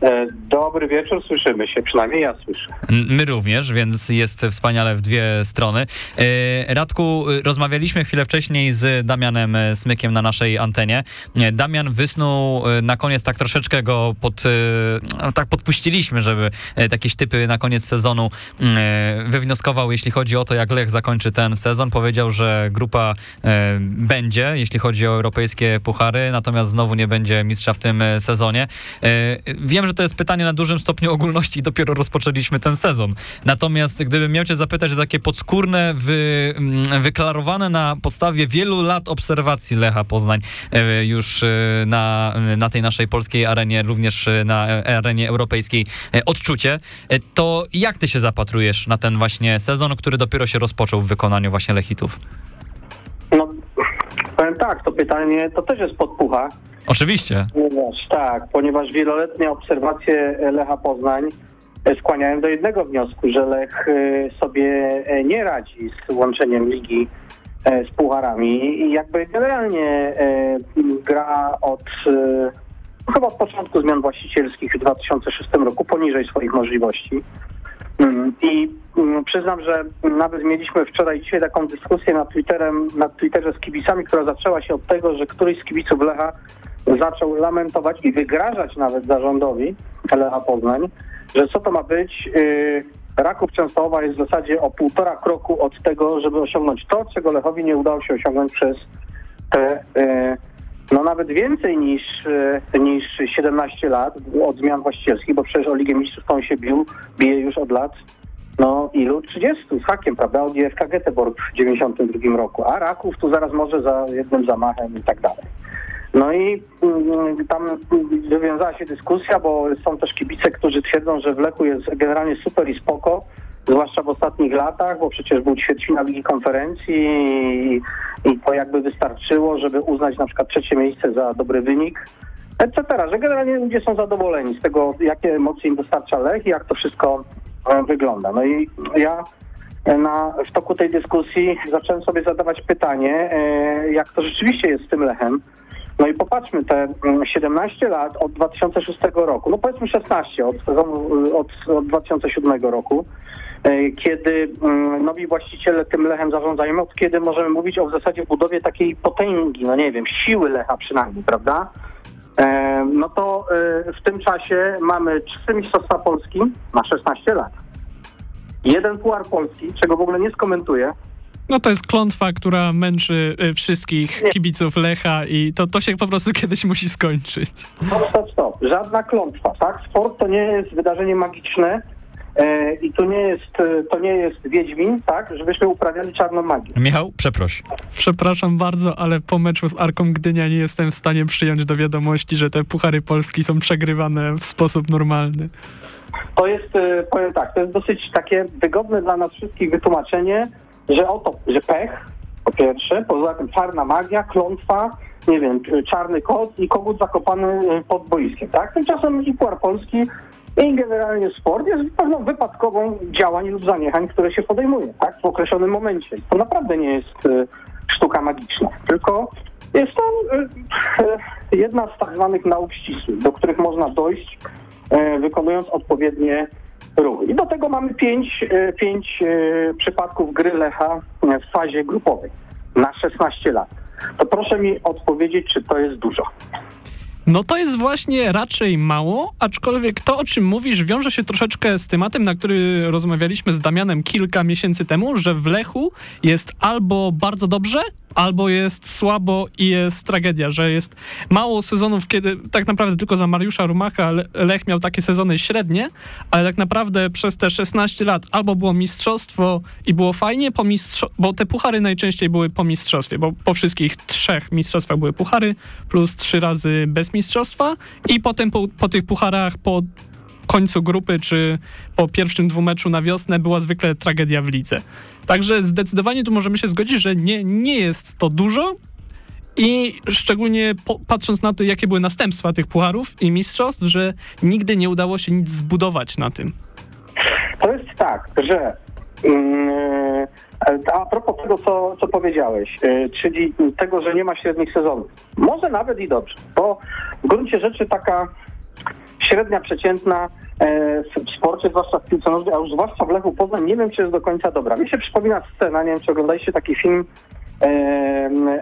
E, Dobry wieczór, słyszymy się, przynajmniej ja słyszę. My również, więc jest wspaniale w dwie strony. E, Radku, rozmawialiśmy chwilę wcześniej z Damianem e, Smykiem na naszej antenie. Damian wysnuł na koniec tak troszeczkę go pod, no, tak podpuściliśmy, żeby jakieś typy na koniec sezonu wywnioskował, jeśli chodzi o to, jak Lech zakończy ten sezon. Powiedział, że grupa będzie, jeśli chodzi o europejskie puchary, natomiast znowu nie będzie mistrza w tym sezonie. Wiem, że to jest pytanie na dużym stopniu ogólności i dopiero rozpoczęliśmy ten sezon. Natomiast gdybym miał cię zapytać o takie podskórne, wy, mm, wyklarowane na podstawie wielu lat obserwacji Lecha Poznań e, już e, na, na tej naszej polskiej arenie, również e, na arenie europejskiej odczucie, to jak ty się zapatrujesz na ten właśnie sezon, który dopiero się rozpoczął w wykonaniu właśnie Lechitów? No, powiem tak, to pytanie to też jest podpucha. Oczywiście. Ponieważ, tak, ponieważ wieloletnie obserwacje Lecha Poznań e, skłaniają do jednego wniosku, że Lech e, sobie e, nie radzi z łączeniem ligi z pucharami i jakby generalnie gra od e, chyba od początku zmian właścicielskich w 2006 roku poniżej swoich możliwości. Mm, I mm, przyznam, że nawet mieliśmy wczoraj dzisiaj taką dyskusję na, Twitterem, na Twitterze z kibicami, która zaczęła się od tego, że któryś z kibiców Lecha zaczął lamentować i wygrażać nawet zarządowi Lecha Poznań, że co to ma być. Yy, Raków Częstochowa jest w zasadzie o półtora kroku od tego, żeby osiągnąć to, czego Lechowi nie udało się osiągnąć przez te yy, no nawet więcej niż, e, niż 17 lat od zmian właścicielskich, bo przecież o Ligę Mistrzów on się bił, bije już od lat no ilu? 30 z hakiem, prawda? Od JFK Göteborg w 92 roku, a Raków tu zaraz może za jednym zamachem i tak dalej. No i mm, tam wywiązała się dyskusja, bo są też kibice, którzy twierdzą, że w Lechu jest generalnie super i spoko, zwłaszcza w ostatnich latach, bo przecież był ćwierćfinał Ligi Konferencji i, i to jakby wystarczyło, żeby uznać na przykład trzecie miejsce za dobry wynik, etc. Że generalnie ludzie są zadowoleni z tego, jakie emocje im dostarcza Lech i jak to wszystko e, wygląda. No i ja e, na, w toku tej dyskusji zacząłem sobie zadawać pytanie, e, jak to rzeczywiście jest z tym Lechem. No i popatrzmy, te mm, 17 lat od 2006 roku, no powiedzmy 16 od, sezonu, od, od 2007 roku, kiedy mm, nowi właściciele tym Lechem zarządzają, od kiedy możemy mówić o w zasadzie budowie takiej potęgi, no nie wiem, siły Lecha przynajmniej, prawda? E, No to e, w tym czasie mamy trzy mistrzostwa Polski na 16 lat. Jeden puar Polski, czego w ogóle nie skomentuję, No to jest klątwa, która męczy y, wszystkich kibiców Lecha i to, to się po prostu kiedyś musi skończyć. Stop, stop, stop. Żadna klątwa, tak? Sport to nie jest wydarzenie magiczne e, i to nie jest, e, to nie jest Wiedźmin, tak? Żebyśmy uprawiali czarną magię. Michał, przeproś. Przepraszam bardzo, ale po meczu z Arką Gdynia nie jestem w stanie przyjąć do wiadomości, że te Puchary Polski są przegrywane w sposób normalny. To jest, e, powiem tak, to jest dosyć takie wygodne dla nas wszystkich wytłumaczenie, że oto, że pech, po pierwsze, poza tym czarna magia, klątwa, nie wiem, e, czarny kot i kogut zakopany e, pod boiskiem, tak? Tymczasem i Puar Polski i generalnie sport jest pewną wypadkową działań lub zaniechań, które się podejmuje, tak? W określonym momencie. To naprawdę nie jest e, sztuka magiczna, tylko jest to e, e, jedna z tak zwanych nauk ścisłych, do których można dojść e, wykonując odpowiednie ruchy. I do tego mamy pięć, e, pięć e, przypadków gry Lecha w fazie grupowej na 16 lat. To proszę mi odpowiedzieć, czy to jest dużo. No to jest właśnie raczej mało, aczkolwiek to, o czym mówisz, wiąże się troszeczkę z tematem, na który rozmawialiśmy z Damianem kilka miesięcy temu, że w Lechu jest albo bardzo dobrze, albo jest słabo i jest tragedia, że jest mało sezonów, kiedy tak naprawdę tylko za Mariusza Rumacha Le- Lech miał takie sezony średnie, ale tak naprawdę przez te 16 lat albo było mistrzostwo i było fajnie, po mistrzo- bo te puchary najczęściej były po mistrzostwie, bo po wszystkich trzech mistrzostwach były puchary, plus trzy razy bez mistrzostwa i potem po, po tych pucharach, po końcu grupy, czy po pierwszym dwumeczu na wiosnę była zwykle tragedia w lidze. Także zdecydowanie tu możemy się zgodzić, że nie, nie jest to dużo i szczególnie po, patrząc na to, jakie były następstwa tych pucharów i mistrzostw, że nigdy nie udało się nic zbudować na tym. To jest tak, że mm, a propos tego, co, co powiedziałeś, y, czyli tego, że nie ma średnich sezonów. Może nawet i dobrze, bo w gruncie rzeczy taka średnia, przeciętna e, w sporcie, zwłaszcza w piłce nożnej, a już zwłaszcza w Lechu Poznań, nie wiem, czy jest do końca dobra. Mi się przypomina scena, nie wiem, czy oglądaliście taki film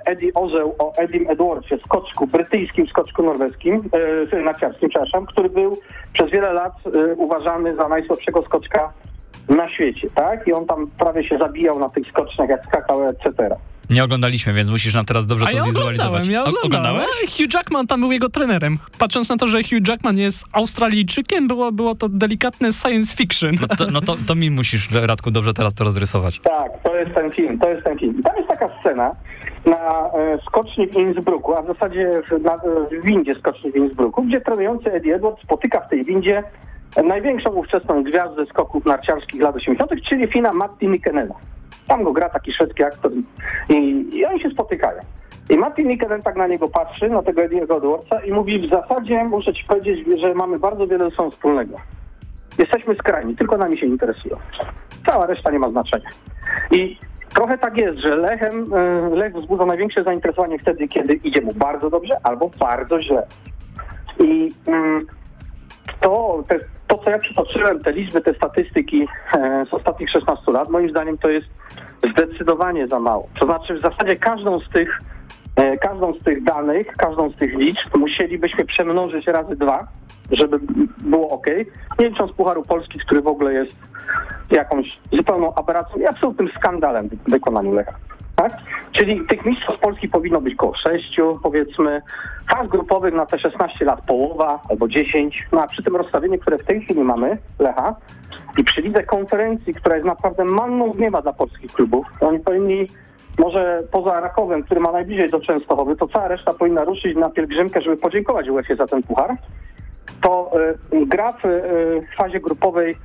Eddie Orzeł o Edim Edwardsie, skoczku, brytyjskim skoczku norweskim, e, narciarskim, przepraszam, który był przez wiele lat e, uważany za najsłabszego skoczka na świecie, tak? I on tam prawie się zabijał na tych skoczniach, jak skakał, etc. Nie oglądaliśmy, więc musisz nam teraz dobrze A to ja zwizualizować. oglądałem, ja oglądałem. Oglądałeś? Hugh Jackman tam był jego trenerem. Patrząc na to, że Hugh Jackman jest Australijczykiem, było, było to delikatne science fiction. No to, no to, to mi musisz, Radku, dobrze teraz to rozrysować. Tak, to jest ten film, to jest ten film. I tam jest taka scena na e, skoczni w Innsbrucku, a w zasadzie w, na, w windzie skoczni w Innsbrucku, gdzie trenujący Eddie Edwards spotyka w tej windzie największą ówczesną gwiazdę skoków narciarskich lat 80., czyli Fina Matti Mikkenena. Tam go gra taki szwedzki aktor i, i oni się spotykają. I Matti Mikkenen tak na niego patrzy, na tego Eddie'ego Edwardsa i mówi, w zasadzie muszę ci powiedzieć, że mamy bardzo wiele sobą wspólnego. Jesteśmy skrajni, tylko nami się interesują. Cała reszta nie ma znaczenia. I trochę tak jest, że Lechem, e, Lech wzbudza największe zainteresowanie wtedy, kiedy idzie mu bardzo dobrze albo bardzo źle. I mm, to, te, to, co ja przytoczyłem, te liczby, te statystyki e, z ostatnich 16 lat, moim zdaniem to jest zdecydowanie za mało. To znaczy w zasadzie każdą z tych e, każdą z tych danych, każdą z tych liczb musielibyśmy przemnożyć razy dwa, żeby było ok. Nie licząc Pucharu Polski, który w ogóle jest jakąś zupełną aberracją i absolutnym skandalem w wykonaniu Lecha. Tak? Czyli tych mistrzostw Polski powinno być koło sześciu, powiedzmy. Faz grupowych na te 16 lat połowa albo 10. No a przy tym rozstawieniu, które w tej chwili mamy, Lecha, i przy lidze konferencji, która jest naprawdę manną z nieba dla polskich klubów, oni powinni może poza Rakowem, który ma najbliżej do Częstochowy, to cała reszta powinna ruszyć na pielgrzymkę, żeby podziękować UEFA za ten puchar. To y, gra w y, fazie grupowej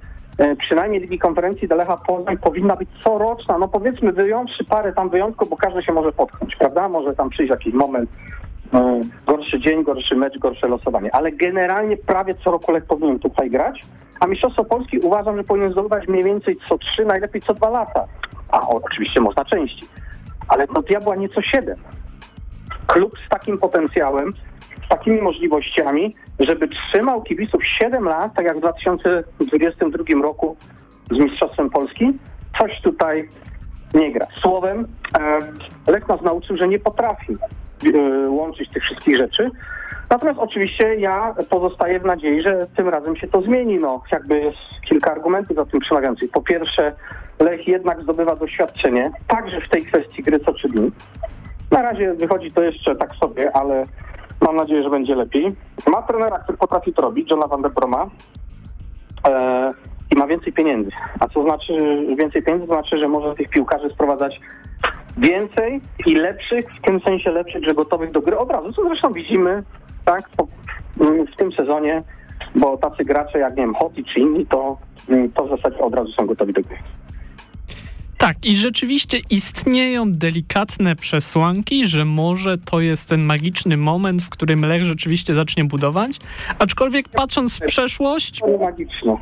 przynajmniej Ligi Konferencji do Lecha Poznań powinna być coroczna. No powiedzmy wyjąwszy parę tam wyjątków, bo każdy się może potknąć, prawda? Może tam przyjść jakiś moment, y, gorszy dzień, gorszy mecz, gorsze losowanie. Ale generalnie prawie co roku Lech powinien tutaj grać. A Mistrzostwo Polski uważam, że powinien zdobywać mniej więcej co trzy, najlepiej co dwa lata. A oczywiście można częściej. Ale no diabła nieco siedem. Klub z takim potencjałem, z takimi możliwościami, żeby trzymał kibiców 7 lat, tak jak w 2022 roku z Mistrzostwem Polski, coś tutaj nie gra. Słowem, e, Lech nas nauczył, że nie potrafi e, łączyć tych wszystkich rzeczy. Natomiast oczywiście ja pozostaję w nadziei, że tym razem się to zmieni. No, jakby jest kilka argumentów za tym przemawiających. Po pierwsze, Lech jednak zdobywa doświadczenie, także w tej kwestii gry co trzy dni. Na razie wychodzi to jeszcze tak sobie, ale mam nadzieję, że będzie lepiej. Ma trenera, który potrafi to robić, Johna van der Broma e, i ma więcej pieniędzy. A co znaczy więcej pieniędzy? Znaczy, że może tych piłkarzy sprowadzać więcej i lepszych, w tym sensie lepszych, że gotowych do gry od razu, co zresztą widzimy tak, po, w tym sezonie, bo tacy gracze jak, nie wiem, Hotti czy inni, to, to w zasadzie od razu są gotowi do gry. Tak, i rzeczywiście istnieją delikatne przesłanki, że może to jest ten magiczny moment, w którym Lech rzeczywiście zacznie budować. Aczkolwiek patrząc w przeszłość, To magiczne.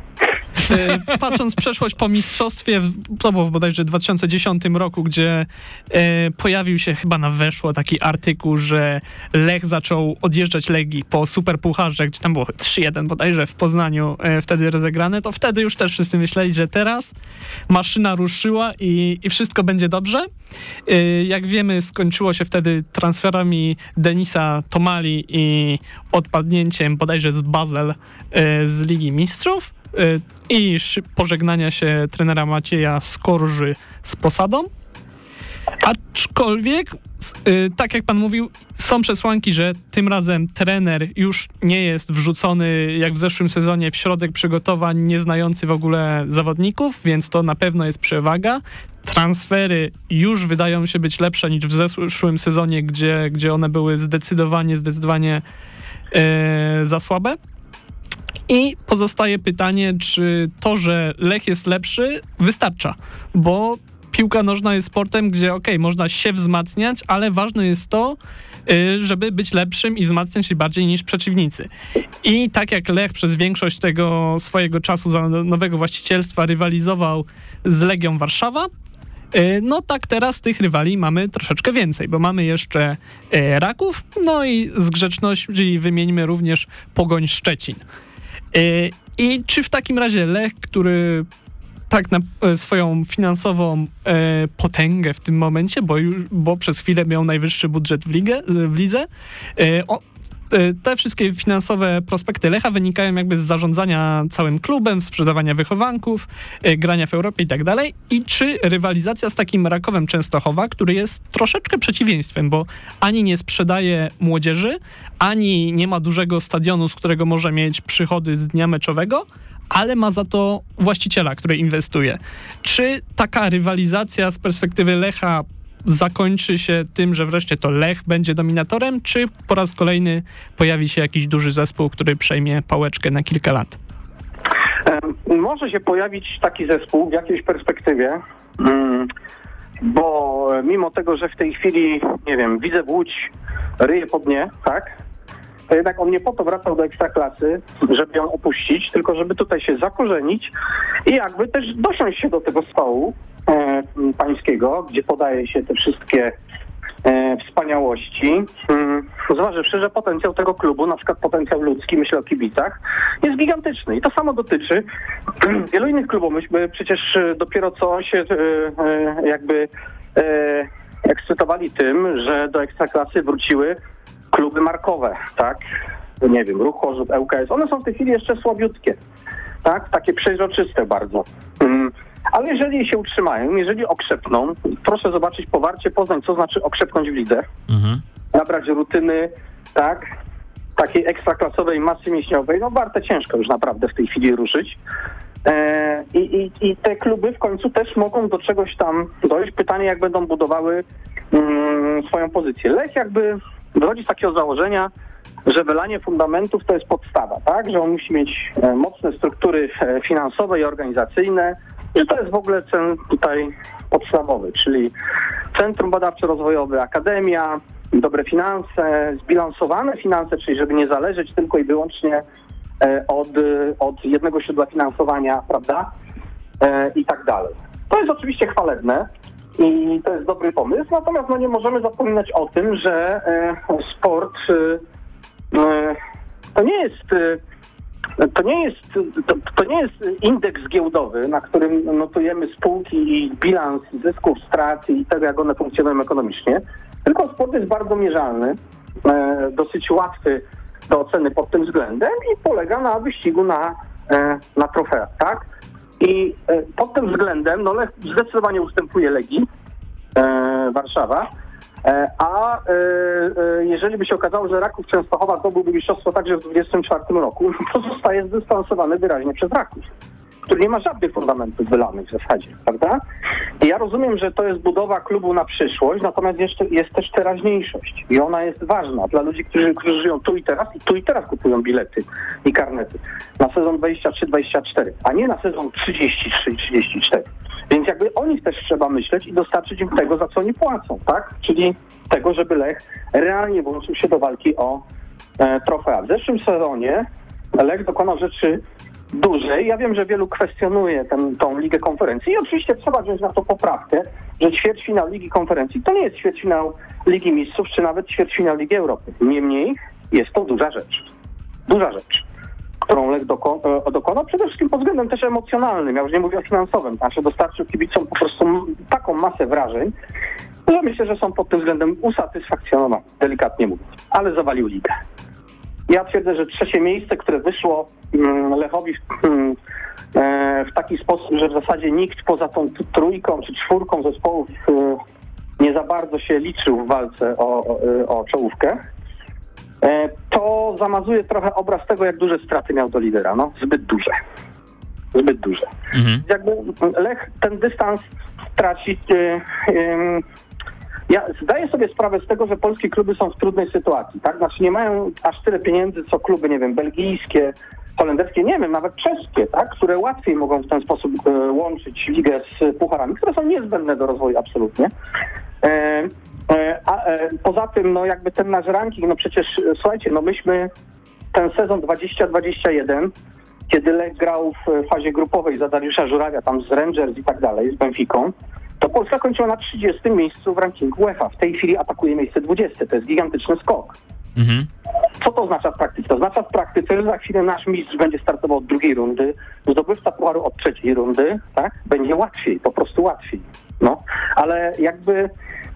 e, patrząc w przeszłość po mistrzostwie, w- to było w bodajże 2010 roku, gdzie e, pojawił się chyba na weszło taki artykuł, że Lech zaczął odjeżdżać Legii po Superpucharze, gdzie tam było 3-1 bodajże w Poznaniu e, wtedy rozegrane, to wtedy już też wszyscy myśleli, że teraz maszyna ruszyła i, i wszystko będzie dobrze. E, jak wiemy, skończyło się wtedy transferami Denisa Tomali i odpadnięciem bodajże z Basel e, z Ligi Mistrzów e, i pożegnania się trenera Macieja Skorży z posadą. Aczkolwiek, y, tak jak pan mówił, są przesłanki, że tym razem trener już nie jest wrzucony jak w zeszłym sezonie w środek przygotowań, nie znający w ogóle zawodników, więc to na pewno jest przewaga. Transfery już wydają się być lepsze niż w zeszłym sezonie, gdzie, gdzie one były zdecydowanie, zdecydowanie e, za słabe. I pozostaje pytanie, czy to, że Lech jest lepszy, wystarcza, bo piłka nożna jest sportem, gdzie okej, można się wzmacniać, ale ważne jest to, y, żeby być lepszym i wzmacniać się bardziej niż przeciwnicy. I tak jak Lech przez większość tego swojego czasu za nowego właścicielstwa rywalizował z Legią Warszawa, y, no tak teraz tych rywali mamy troszeczkę więcej, bo mamy jeszcze y, Raków, no i z grzeczności wymieńmy również Pogoń Szczecin. I czy w takim razie Lech, który tak na e, swoją finansową e, potęgę w tym momencie, bo, już, bo przez chwilę miał najwyższy budżet w, ligę, w lidze. E, o, e, te wszystkie finansowe prospekty Lecha wynikają jakby z zarządzania całym klubem, sprzedawania wychowanków, e, grania w Europie i tak dalej. I czy rywalizacja z takim Rakowem Częstochowa, który jest troszeczkę przeciwieństwem, bo ani nie sprzedaje młodzieży, ani nie ma dużego stadionu, z którego może mieć przychody z dnia meczowego, ale ma za to właściciela, który inwestuje. Czy taka rywalizacja z perspektywy Lecha zakończy się tym, że wreszcie to Lech będzie dominatorem, czy po raz kolejny pojawi się jakiś duży zespół, który przejmie pałeczkę na kilka lat? Może się pojawić taki zespół w jakiejś perspektywie, mm, bo mimo tego, że w tej chwili, nie wiem, widzę Łódź ryje po dnie, tak? To jednak on nie po to wracał do ekstraklasy, żeby ją opuścić, tylko żeby tutaj się zakorzenić i jakby też dosiąść się do tego stołu e, pańskiego, gdzie podaje się te wszystkie e, wspaniałości. Mm, Zważywszy, że potencjał tego klubu, na przykład potencjał ludzki, myślę o kibicach, jest gigantyczny. I to samo dotyczy [clears throat] wielu innych klubów. Myśmy przecież e, dopiero co się e, e, jakby e, ekscytowali tym, że do ekstraklasy wróciły kluby markowe, tak? Nie wiem, Ruch Chorzów, ŁKS. One są w tej chwili jeszcze słabiutkie, tak? Takie przeźroczyste bardzo. Mm, Ale jeżeli się utrzymają, jeżeli okrzepną, proszę zobaczyć powarcie Poznań, co znaczy okrzepnąć w lidze, Mhm. nabrać rutyny, tak, takiej ekstraklasowej masy mięśniowej, no warte ciężko już naprawdę w tej chwili ruszyć. E, i, i, I te kluby w końcu też mogą do czegoś tam dojść. Pytanie, jak będą budowały mm, swoją pozycję. Lech jakby wychodzi z takiego założenia, że wylanie fundamentów to jest podstawa, tak? Że on musi mieć e, mocne struktury e, finansowe i organizacyjne, że to jest w ogóle ten tutaj podstawowy, czyli Centrum Badawczo-Rozwojowe, Akademia, dobre finanse, zbilansowane finanse, czyli żeby nie zależeć tylko i wyłącznie e, od, od jednego źródła finansowania, prawda? I tak dalej. To jest oczywiście chwalebne i to jest dobry pomysł, natomiast no, nie możemy zapominać o tym, że e, sport e, e, to nie jest to nie jest to, to nie jest indeks giełdowy, na którym notujemy spółki i bilans zysków, strat i tego, jak one funkcjonują ekonomicznie, tylko sport jest bardzo mierzalny, e, dosyć łatwy do oceny pod tym względem i polega na wyścigu na, e, na trofea, tak? I e, pod tym względem no, Lech zdecydowanie ustępuje Legii e, Warszawa, e, a e, e, jeżeli by się okazało, że Raków Częstochowa zdobyłby mistrzostwo także w 2024 roku, [laughs] to zostaje zdystansowany wyraźnie przez Raków, który nie ma żadnych fundamentów wylanych w zasadzie, prawda? I ja rozumiem, że to jest budowa klubu na przyszłość, natomiast jeszcze jest też teraźniejszość i ona jest ważna dla ludzi, którzy, którzy żyją tu i teraz i tu i teraz kupują bilety i karnety na sezon 23-24, a nie na sezon 33-34. Więc jakby o nich też trzeba myśleć i dostarczyć im tego, za co oni płacą, tak? Czyli tego, żeby Lech realnie włączył się do walki o e, trofea. W zeszłym sezonie Lech dokonał rzeczy dużej. Ja wiem, że wielu kwestionuje ten, tą Ligę Konferencji i oczywiście trzeba wziąć na to poprawkę, że ćwierćfinał Ligi Konferencji to nie jest ćwierćfinał Ligi Mistrzów, czy nawet ćwierćfinał Ligi Europy. Niemniej jest to duża rzecz. Duża rzecz którą Lech doko- e, dokonał, przede wszystkim pod względem też emocjonalnym, ja już nie mówię o finansowym, znaczy dostarczył kibicom po prostu taką masę wrażeń, że myślę, że są pod tym względem usatysfakcjonowani, delikatnie mówiąc, ale zawalił ligę. Ja twierdzę, że trzecie miejsce, które wyszło mm, Lechowi mm, e, w taki sposób, że w zasadzie nikt poza tą trójką czy czwórką zespołów e, nie za bardzo się liczył w walce o, o, o czołówkę, e, to zamazuje trochę obraz tego, jak duże straty miał do lidera. No, zbyt duże. Zbyt duże. Mhm. Jakby Lech ten dystans traci. Ja zdaję sobie sprawę z tego, że polskie kluby są w trudnej sytuacji, tak? Znaczy nie mają aż tyle pieniędzy, co kluby, nie wiem, belgijskie, holenderskie, nie wiem, nawet czeskie, tak? Które łatwiej mogą w ten sposób e, łączyć ligę z pucharami, które są niezbędne do rozwoju absolutnie. E, e, a e, poza tym, no jakby ten nasz ranking, no przecież e, słuchajcie, no myśmy ten sezon 2021, kiedy Lech grał w fazie grupowej za Dariusza Żurawia, tam z Rangers i tak dalej, z Benficą, to Polska kończyła na 30 miejscu w rankingu UEFA. W tej chwili atakuje miejsce 20. To jest gigantyczny skok. Mhm. Co to oznacza w praktyce? To oznacza w praktyce, że za chwilę nasz mistrz będzie startował od drugiej rundy, zdobywca pucharu od trzeciej rundy, tak? Będzie łatwiej, po prostu łatwiej. No, ale jakby,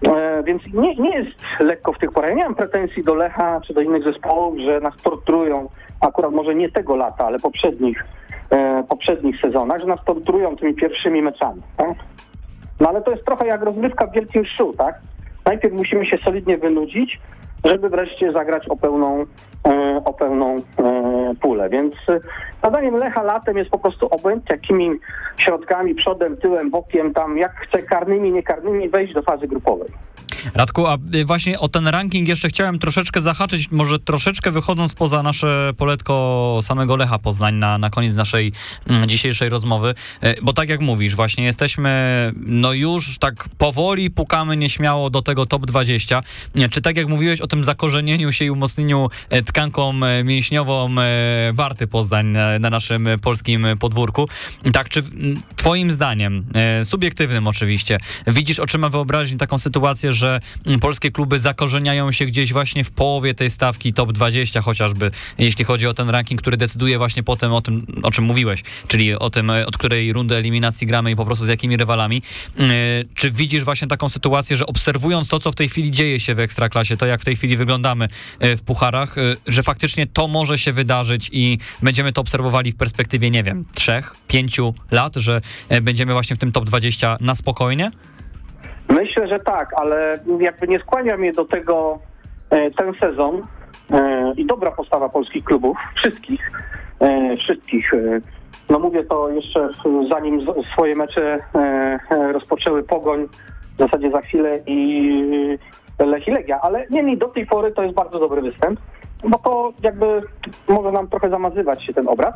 e, więc nie, nie jest lekko w tych porach. Ja nie mam pretensji do Lecha czy do innych zespołów, że nas torturują, akurat może nie tego lata, ale poprzednich, e, poprzednich sezonach, że nas torturują tymi pierwszymi meczami, tak? No ale to jest trochę jak rozgrywka w wielkim szu, tak? Najpierw musimy się solidnie wynudzić, żeby wreszcie zagrać o pełną, e, o pełną e, pulę. Więc e, zadaniem Lecha latem jest po prostu obojętnie jakimi środkami, przodem, tyłem, bokiem, tam jak chce karnymi, niekarnymi wejść do fazy grupowej. Radku, a y, właśnie o ten ranking jeszcze chciałem troszeczkę zahaczyć, może troszeczkę wychodząc poza nasze poletko samego Lecha Poznań na, na koniec naszej mm, dzisiejszej rozmowy, Y, bo tak jak mówisz, właśnie jesteśmy no już tak powoli pukamy nieśmiało do tego top 20. Nie, Czy tak jak mówiłeś o tym zakorzenieniu się i umocnieniu e, tkanką e, mięśniową e, Warty Poznań na, na naszym polskim podwórku, tak czy mm, twoim zdaniem, subiektywnym oczywiście, widzisz oczyma wyobraźni taką sytuację, że mm, polskie kluby zakorzeniają się gdzieś właśnie w połowie tej stawki top 20 chociażby, jeśli chodzi o ten ranking, który decyduje właśnie potem o tym, o czym mówiłeś, czyli o tym, e, od której rundy eliminacji gramy i po prostu z jakimi rywalami. E, Czy widzisz właśnie taką sytuację, że obserwując to, co w tej chwili dzieje się w Ekstraklasie, to jak w tej chwili wyglądamy e, w pucharach, że faktycznie to może się wydarzyć i będziemy to obserwowali w perspektywie, nie wiem, trzech, pięciu lat, że będziemy właśnie w tym top 20 na spokojnie? Myślę, że tak, ale jakby nie skłania mnie do tego e, ten sezon e, i dobra postawa polskich klubów, wszystkich, e, wszystkich. No mówię to jeszcze zanim swoje mecze rozpoczęły Pogoń, w zasadzie za chwilę i Lech i Legia, ale niemniej do tej pory to jest bardzo dobry występ, bo to jakby może nam trochę zamazywać się ten obraz.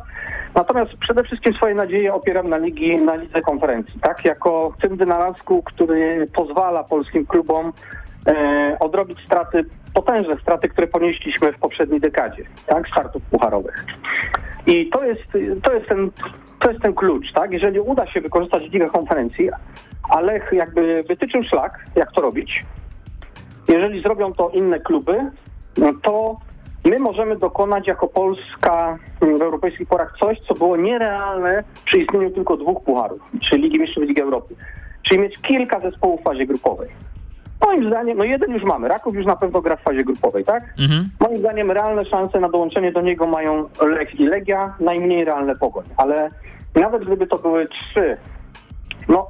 Natomiast przede wszystkim swoje nadzieje opieram na ligi, na lidze konferencji, tak? Jako tym wynalazku, który pozwala polskim klubom e, odrobić straty, potężne straty, które ponieśliśmy w poprzedniej dekadzie, tak? Startów pucharowych. I to jest, to jest ten, to jest ten klucz, tak? Jeżeli uda się wykorzystać ligę konferencji, a Lech jakby wytyczył szlak, jak to robić, jeżeli zrobią to inne kluby, no to my możemy dokonać jako Polska w europejskich porach coś, co było nierealne przy istnieniu tylko dwóch pucharów, czyli Ligi Mistrzów i Ligi Europy. Czyli mieć kilka zespołów w fazie grupowej. Moim zdaniem, no jeden już mamy, Raków już na pewno gra w fazie grupowej, tak? Mhm. Moim zdaniem realne szanse na dołączenie do niego mają Lech i Legia, najmniej realne Pogoń. Ale nawet gdyby to były trzy, no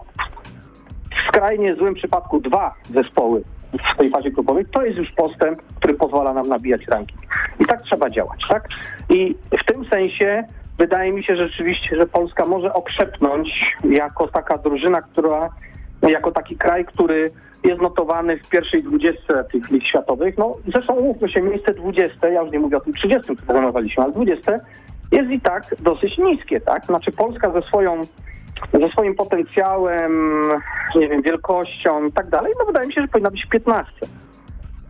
w skrajnie złym przypadku dwa zespoły w tej fazie grupowej, to jest już postęp, który pozwala nam nabijać ranking. I tak trzeba działać, tak? I w tym sensie wydaje mi się rzeczywiście, że Polska może okrzepnąć jako taka drużyna, która, jako taki kraj, który jest notowany w pierwszej dwudziestce tych lig światowych. No zresztą umówmy się, miejsce 20, ja już nie mówię o tym 30, co planowaliśmy, ale 20 jest i tak dosyć niskie, tak? Znaczy Polska ze swoją ze swoim potencjałem, nie wiem, wielkością i tak dalej, no wydaje mi się, że powinna być w 15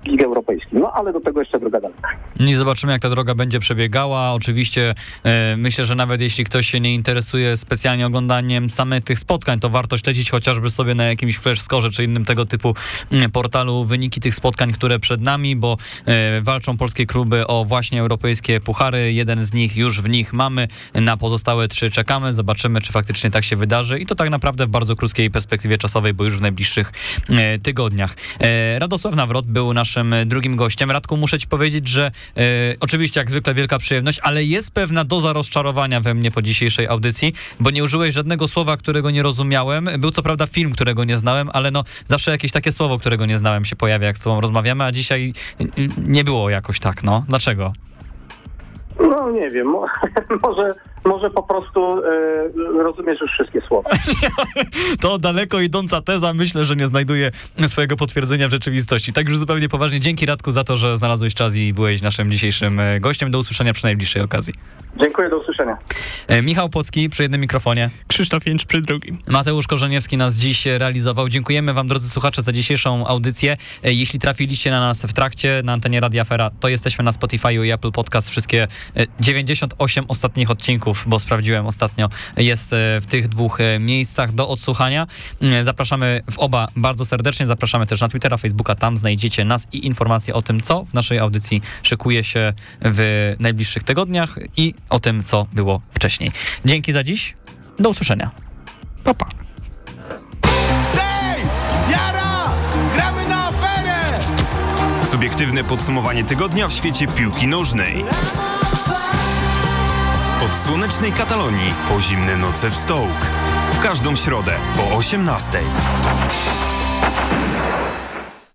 Lidze Europejskiej. No ale do tego jeszcze droga daleka. Zobaczymy, jak ta droga będzie przebiegała. Oczywiście e, myślę, że nawet jeśli ktoś się nie interesuje specjalnie oglądaniem samych tych spotkań, to warto śledzić chociażby sobie na jakimś flash score czy innym tego typu mm, portalu wyniki tych spotkań, które przed nami, bo e, walczą polskie kluby o właśnie europejskie puchary. Jeden z nich już w nich mamy, na pozostałe trzy czekamy. Zobaczymy, czy faktycznie tak się wydarzy i to tak naprawdę w bardzo krótkiej perspektywie czasowej, bo już w najbliższych e, tygodniach. E, Radosław Nawrot był naszym e, drugim gościem. Radku, muszę ci powiedzieć, że e, oczywiście jak zwykle wielka przyjemność, ale jest pewna doza rozczarowania we mnie po dzisiejszej audycji, bo nie użyłeś żadnego słowa, którego nie rozumiałem. Był co prawda film, którego nie znałem, ale no zawsze jakieś takie słowo, którego nie znałem się pojawia, jak z tobą rozmawiamy, a dzisiaj nie było jakoś tak, no. Dlaczego? No nie wiem, mo- [laughs] może, może po prostu e, rozumiesz już wszystkie słowa. [laughs] To daleko idąca teza, myślę, że nie znajduje swojego potwierdzenia w rzeczywistości. Tak już zupełnie poważnie, dzięki Radku za to, że znalazłeś czas i byłeś naszym dzisiejszym e, gościem. Do usłyszenia przy najbliższej okazji. Dziękuję, do usłyszenia. E, Michał Płocki przy jednym mikrofonie. Krzysztof Jęcz przy drugim. Mateusz Korzeniewski nas dziś realizował. Dziękujemy Wam, drodzy słuchacze, za dzisiejszą audycję. E, Jeśli trafiliście na nas w trakcie na antenie Radia Fera, to jesteśmy na Spotify i Apple Podcast. Wszystkie 98 ostatnich odcinków, bo sprawdziłem ostatnio, jest e, w tych dwóch e, miejscach do odsłuchania. Mm, Zapraszamy w oba bardzo serdecznie, zapraszamy też na Twittera, Facebooka, tam znajdziecie nas i informacje o tym, co w naszej audycji szykuje się w najbliższych tygodniach i o tym, co było wcześniej. Dzięki za dziś, do usłyszenia. Pa, pa. Hej! Jara! Gramy na aferę! Subiektywne podsumowanie tygodnia w świecie piłki nożnej. Od słonecznej Katalonii po zimne noce w Stołk. W każdą środę po 18.